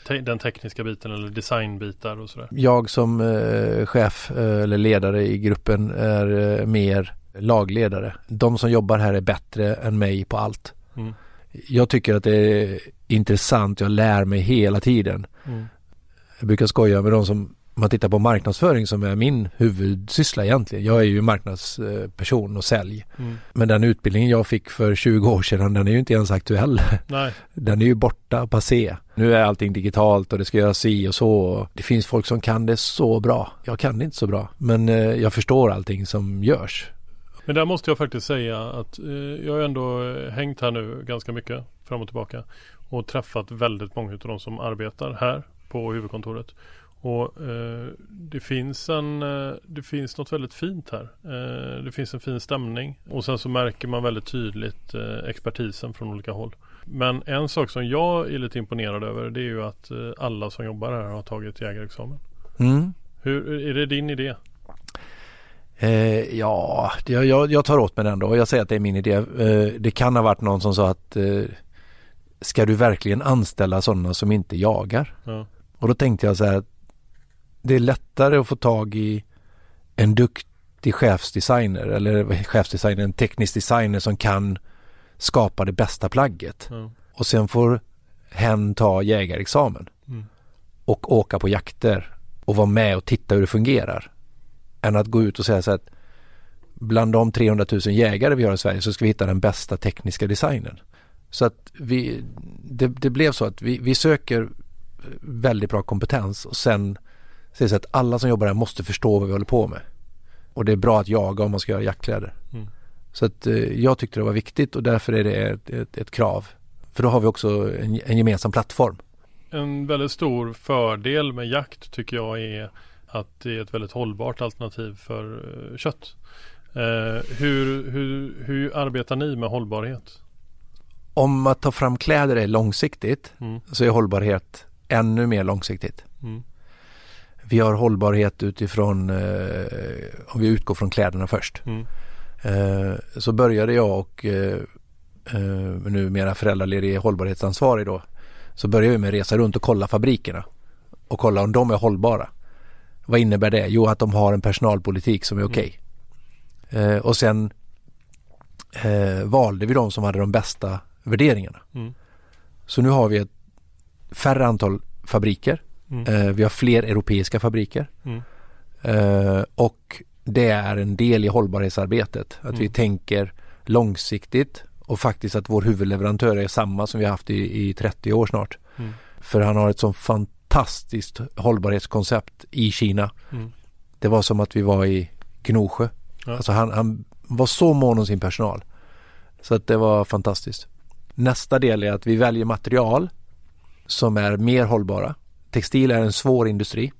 Speaker 2: te den tekniska biten eller designbitar och sådär?
Speaker 3: Jag som eh, chef eh, eller ledare i gruppen är eh, mer lagledare. De som jobbar här är bättre än mig på allt. Mm. Jag tycker att det är intressant, jag lär mig hela tiden. Mm. Jag brukar skoja med de som om man tittar på marknadsföring som är min huvudsyssla egentligen. Jag är ju marknadsperson och sälj. Mm. Men den utbildningen jag fick för 20 år sedan den är ju inte ens aktuell.
Speaker 2: Nej.
Speaker 3: Den är ju borta, passé. Nu är allting digitalt och det ska göras si och så. Det finns folk som kan det så bra. Jag kan det inte så bra. Men eh, jag förstår allting som görs.
Speaker 2: Men där måste jag faktiskt säga att eh, jag har ändå hängt här nu ganska mycket fram och tillbaka och träffat väldigt många av de som arbetar här på huvudkontoret. Och eh, det finns en eh, Det finns något väldigt fint här. Eh, det finns en fin stämning och sen så märker man väldigt tydligt eh, expertisen från olika håll. Men en sak som jag är lite imponerad över det är ju att eh, alla som jobbar här har tagit jägarexamen. Mm. Hur, är det din idé?
Speaker 3: Eh, ja, jag, jag, tar åt mig den då. Jag säger att det är min idé. Eh, det kan ha varit någon som sa att eh, ska du verkligen anställa sådana som inte jagar? Ja. Och då tänkte jag så här det är lättare att få tag i en duktig chefsdesigner eller chefsdesigner, en teknisk designer som kan skapa det bästa plagget. Mm. Och sen får hen ta jägarexamen mm. och åka på jakter och vara med och titta hur det fungerar. Än att gå ut och säga så att bland de 300 000 jägare vi har i Sverige så ska vi hitta den bästa tekniska designen. Så att vi, det, det blev så att vi, vi söker väldigt bra kompetens och sen säger så att alla som jobbar här måste förstå vad vi håller på med. Och det är bra att jaga om man ska göra jaktkläder. Mm. Så att eh, jag tyckte det var viktigt och därför är det ett, ett, ett krav. För då har vi också en, en, gemensam plattform.
Speaker 2: En väldigt stor fördel med jakt tycker jag är att det är ett väldigt hållbart alternativ för uh, kött. Uh, hur, hur, hur arbetar ni med hållbarhet?
Speaker 3: Om att ta fram kläder är långsiktigt mm. så är hållbarhet ännu mer långsiktigt. Mm. Vi har hållbarhet utifrån, eh, om vi utgår från kläderna först. Mm. Eh, så började jag och eh, numera föräldraledig hållbarhetsansvarig då. Så började vi med att resa runt och kolla fabrikerna. Och kolla om de är hållbara. Vad innebär det? Jo, att de har en personalpolitik som är okej. Okay. Mm. Och sen valde vi de som hade de bästa värderingarna. Mm. Så nu har vi ett färre antal fabriker Mm. Eh, vi har fler europeiska fabriker. Mm. Eh, och det är en del i hållbarhetsarbetet. Att vi mm. tänker långsiktigt och faktiskt att vår huvudleverantör är samma som vi haft i, i 30 år snart. Mm. För han har ett sånt fantastiskt hållbarhetskoncept i Kina. Mm. Det var som att vi var i Gnosjö. Ja. Alltså han, han var så mån om sin personal. Så att det var fantastiskt. Nästa del är att vi väljer material som är mer hållbara. Textil är en svår industri.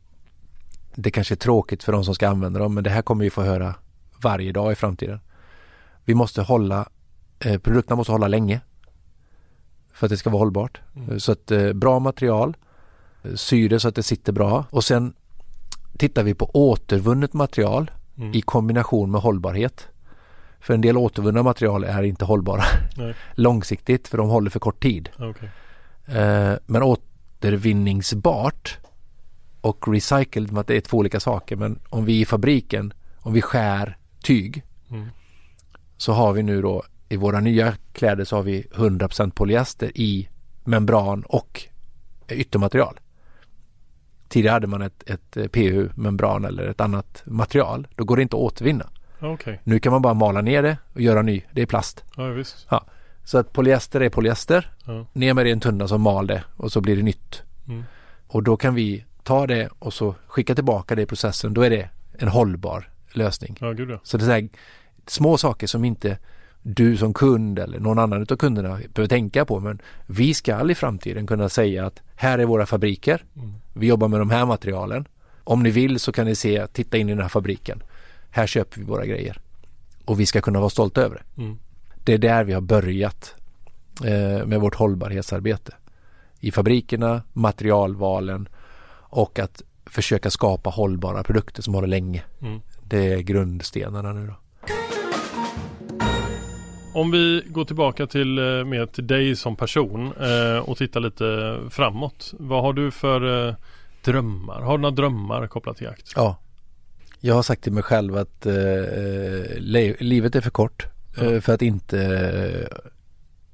Speaker 3: Det kanske är tråkigt för de som ska använda dem men det här kommer vi få höra varje dag i framtiden. Vi måste hålla, eh, produkterna måste hålla länge för att det ska vara hållbart. Mm. Så att eh, bra material, eh, sy det så att det sitter bra och sen tittar vi på återvunnet material mm. i kombination med hållbarhet. För en del återvunna material är inte hållbara långsiktigt för de håller för kort tid. Okay. Eh, men åt, återvinningsbart och recycled, det är två olika saker. Men om vi i fabriken, om vi skär tyg mm. så har vi nu då i våra nya kläder så har vi 100% polyester i membran och yttermaterial. Tidigare hade man ett, ett PU-membran eller ett annat material. Då går det inte att återvinna.
Speaker 2: Okay.
Speaker 3: Nu kan man bara mala ner det och göra ny. Det är plast.
Speaker 2: Ja, visst.
Speaker 3: Ja. Så att polyester är polyester. Ja. Ner med det i en tunna som mal det och så blir det nytt. Mm. Och då kan vi ta det och så skicka tillbaka det i processen. Då är det en hållbar lösning.
Speaker 2: Ja, gud ja.
Speaker 3: Så det är så här, små saker som inte du som kund eller någon annan av kunderna behöver tänka på. Men vi ska i framtiden kunna säga att här är våra fabriker. Mm. Vi jobbar med de här materialen. Om ni vill så kan ni se, titta in i den här fabriken. Här köper vi våra grejer. Och vi ska kunna vara stolta över det. Mm det är där vi har börjat eh, med vårt hållbarhetsarbete. I fabrikerna, materialvalen och att försöka skapa hållbara produkter som håller länge. Mm. Det är grundstenarna nu då.
Speaker 2: Om vi går tillbaka till eh, mer till dig som person eh, och tittar lite framåt. Vad har du för eh, drömmar? Har du några drömmar kopplat till jakt?
Speaker 3: Ja. Jag har sagt till mig själv att eh, le- livet är för kort
Speaker 2: Ja.
Speaker 3: för att inte eh,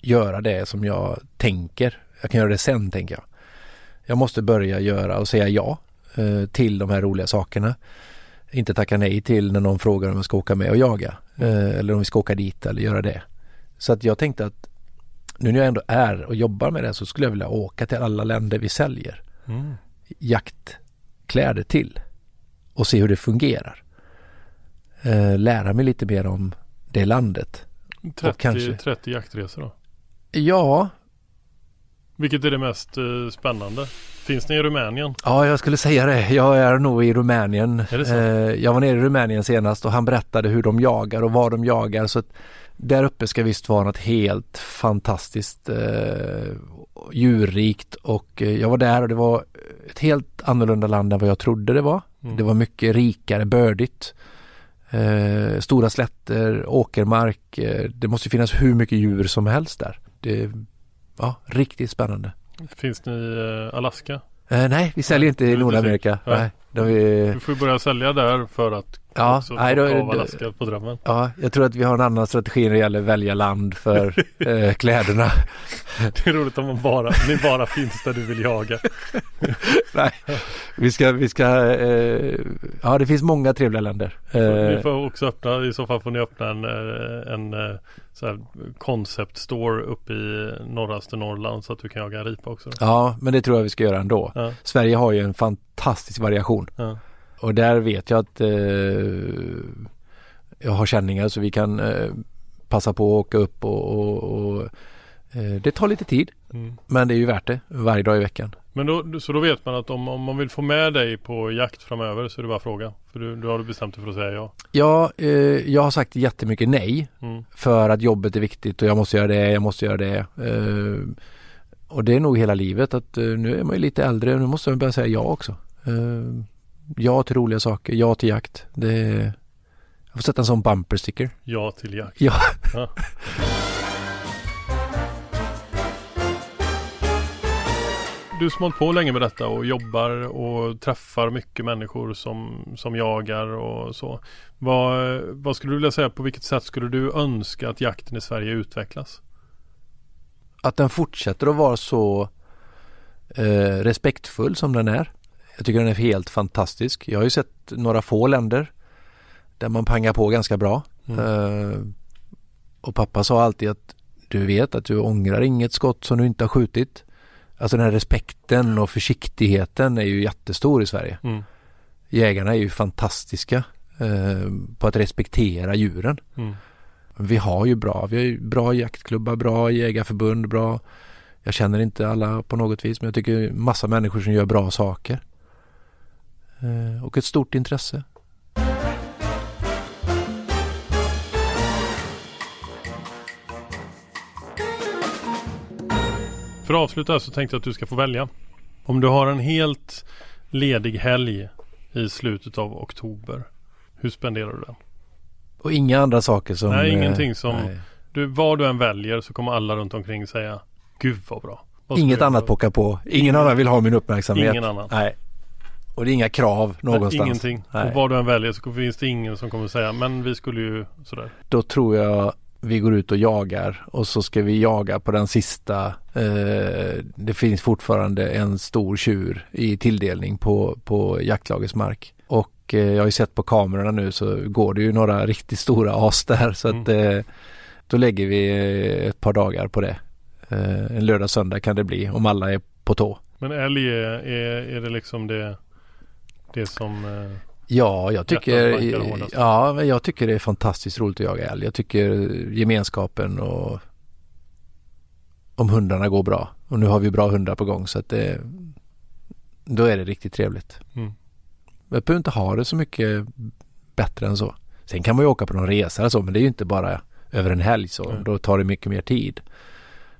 Speaker 3: göra det som jag tänker. Jag kan göra det sen tänker jag. Jag måste börja göra och säga ja eh, till de här roliga sakerna. Inte tacka nej till när någon frågar om jag ska åka med och jaga. Eller om vi ska åka dit eller göra det. Så att jag tänkte att nu när jag ändå är och jobbar med det så skulle jag vilja åka till alla länder vi säljer
Speaker 2: Mm.
Speaker 3: jaktkläder till och se hur det fungerar. Lära mig lite mer om det landet.
Speaker 2: 30,
Speaker 3: kanske.
Speaker 2: 30 jaktresor då?
Speaker 3: Ja,
Speaker 2: Vilket är det mest eh, spännande? Finns ni i Rumänien?
Speaker 3: ja, jag skulle säga det. Jag är nog i Rumänien. Eh, jag var nere i Rumänien senast och han berättade hur de jagar och vad de jagar. Så där uppe ska visst vara något helt fantastiskt eh, djurrikt och eh, jag var där och det var ett helt annorlunda land än vad jag trodde det var.
Speaker 2: Mm.
Speaker 3: Det var mycket rikare, bördigt. Eh, stora slätter, åkermark. Eh, det måste finnas hur mycket djur som helst där. Det ja, riktigt spännande.
Speaker 2: Finns ni i eh, Alaska?
Speaker 3: Eh, nej, vi säljer inte i Nordamerika.
Speaker 2: Ja.
Speaker 3: Nej, de är,
Speaker 2: Du får börja sälja där för att
Speaker 3: ja,
Speaker 2: också
Speaker 3: nej, då,
Speaker 2: av Alaska på drömmen.
Speaker 3: ja, jag tror att vi har en annan strategi när det gäller välja land för eh, kläderna.
Speaker 2: Det är roligt om man bara, ni bara finns där du vill jaga.
Speaker 3: nej, vi ska, vi ska, eh, ja det finns många trevliga länder.
Speaker 2: Ni
Speaker 3: Eh,
Speaker 2: får också öppna, i så fall får ni öppna en, eh, en eh, så concept store uppe i norraste Norrland så att du kan jaga ripa också.
Speaker 3: ja, men det tror jag vi ska göra ändå.
Speaker 2: Ja,
Speaker 3: Sverige har ju en fantastisk variation.
Speaker 2: ja.
Speaker 3: Och där vet jag att eh, jag har känningar så vi kan eh, passa på att åka upp och, och, och eh, det tar lite tid
Speaker 2: Mm.
Speaker 3: men det är ju värt det varje dag i veckan.
Speaker 2: Men då, så då vet man att om, om man vill få med dig på jakt framöver så är det bara att fråga. För du, du har du bestämt dig för att säga ja.
Speaker 3: Ja, eh, jag har sagt jättemycket nej
Speaker 2: Mm.
Speaker 3: för att jobbet är viktigt och jag måste göra det, jag måste göra det. Eh, och det är nog hela livet att eh, nu är man ju lite äldre och nu måste man börja säga ja också. Eh, ja till roliga saker, ja till jakt. Det, jag får sätta en sån bumper sticker.
Speaker 2: Ja till jakt.
Speaker 3: Ja.
Speaker 2: Ja. Du som hållit på länge med detta och jobbar och träffar mycket människor som, som jagar och så. Vad, vad skulle du vilja säga, på vilket sätt skulle du önska att jakten i Sverige utvecklas?
Speaker 3: att den fortsätter att vara så eh, respektfull som den är. Jag tycker den är helt fantastisk. Jag har ju sett några få länder där man pangar på ganska bra.
Speaker 2: Mm.
Speaker 3: Eh, och pappa sa alltid att du vet att du ångrar inget skott som du inte har skjutit. Alltså den här respekten och försiktigheten är ju jättestor i Sverige.
Speaker 2: Mm.
Speaker 3: Jägarna är ju fantastiska eh, på att respektera djuren.
Speaker 2: Mm.
Speaker 3: Vi har ju bra, vi har ju bra jaktklubbar, bra jägarförbund, bra Jag känner inte alla på något vis men jag tycker massa människor som gör bra saker. Eh, och ett stort intresse.
Speaker 2: För att avsluta så tänkte jag att du ska få välja. Om du har en helt ledig helg i slutet av oktober. Hur spenderar du den?
Speaker 3: Och inga andra saker som...
Speaker 2: Nej,
Speaker 3: eh,
Speaker 2: ingenting som-
Speaker 3: nej.
Speaker 2: Du, vad du än väljer så kommer alla runt omkring säga Gud vad bra. Vad
Speaker 3: Inget annat pockar på. Ingen annan vill ha min uppmärksamhet.
Speaker 2: Ingen annan.
Speaker 3: Nej. Och det är inga krav någonstans.
Speaker 2: Nej, ingenting.
Speaker 3: Nej.
Speaker 2: Och vad du än väljer så finns det ingen som kommer säga men vi skulle ju sådär.
Speaker 3: Då tror jag vi går ut och jagar och så ska vi jaga på den sista. Eh, det finns fortfarande en stor tjur i tilldelning på, på jaktlagets mark. Och eh, jag har ju sett på kamerorna nu så går det ju några riktigt stora as där så att eh, då lägger vi eh, ett par dagar på det. Eh, en lördag söndag kan det bli om alla är på tå.
Speaker 2: Men älg är, är, är det liksom det, det som eh,
Speaker 3: Ja, jag tycker, ja, jag tycker det är fantastiskt roligt att jaga älg. Jag tycker gemenskapen och om hundarna går bra. Och nu har vi bra hundar på gång så att det, då är det riktigt trevligt.
Speaker 2: Mm.
Speaker 3: Jag behöver inte ha det så mycket bättre än så. Sen kan man ju åka på någon resa eller så, men det är ju inte bara över en helg så.
Speaker 2: Nej.
Speaker 3: Då tar det mycket mer tid.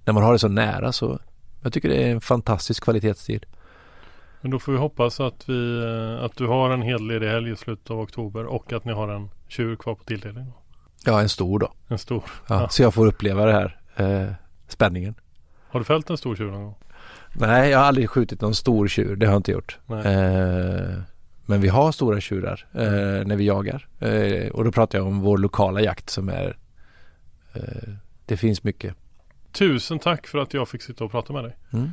Speaker 3: När man har det så nära så, jag tycker det är en fantastisk kvalitetstid.
Speaker 2: Men då får vi hoppas att, vi, eh, att du har en hel ledig helg i slutet av oktober och att ni har en tjur kvar på tilldelning.
Speaker 3: Ja, en stor då.
Speaker 2: En stor.
Speaker 3: Ja,
Speaker 2: Ja.
Speaker 3: Så jag får uppleva det här eh, spänningen.
Speaker 2: Har du fällt en stor tjur någon gång?
Speaker 3: Nej, jag har aldrig skjutit någon stor tjur. Det har jag inte gjort. Eh, men vi har stora tjurar eh, när vi jagar. Eh, och då pratar jag om vår lokala jakt som är eh, Det finns mycket.
Speaker 2: Tusen tack för att jag fick sitta och prata med dig.
Speaker 3: Mm.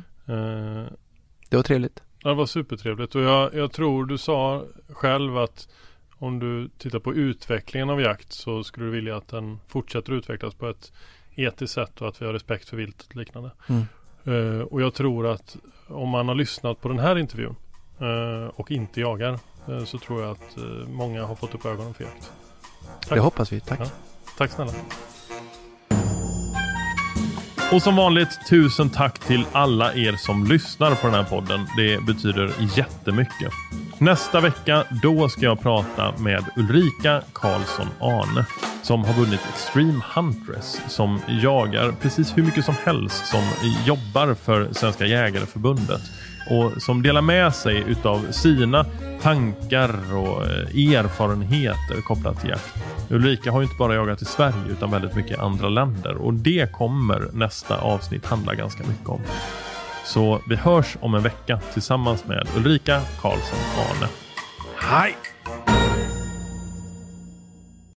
Speaker 3: Det var trevligt.
Speaker 2: Det var supertrevligt och jag, jag tror du sa själv att om du tittar på utvecklingen av jakt så skulle du vilja att den fortsätter utvecklas på ett etiskt sätt och att vi har respekt för viltet och liknande.
Speaker 3: Mm.
Speaker 2: Eh, och jag tror att om man har lyssnat på den här intervjun eh, och inte jagar eh, så tror jag att många har fått upp ögonen för jakt. Tack.
Speaker 3: Det hoppas vi. Tack.
Speaker 2: Ja. Tack snälla. Och som vanligt, tusen tack till alla er som lyssnar på den här podden. Det betyder jättemycket. Nästa vecka, då ska jag prata med Ulrika Karlsson Arne som har vunnit Extreme Huntress som jagar precis hur mycket som helst som jobbar för Svenska Jägareförbundet och som delar med sig utav sina tankar och eh, erfarenheter kopplat till jakt. Ulrika har ju inte bara jagat i Sverige utan väldigt mycket i andra länder och det kommer nästa avsnitt handla ganska mycket om. Så vi hörs om en vecka tillsammans med Ulrika Karlsson Arne. Hej!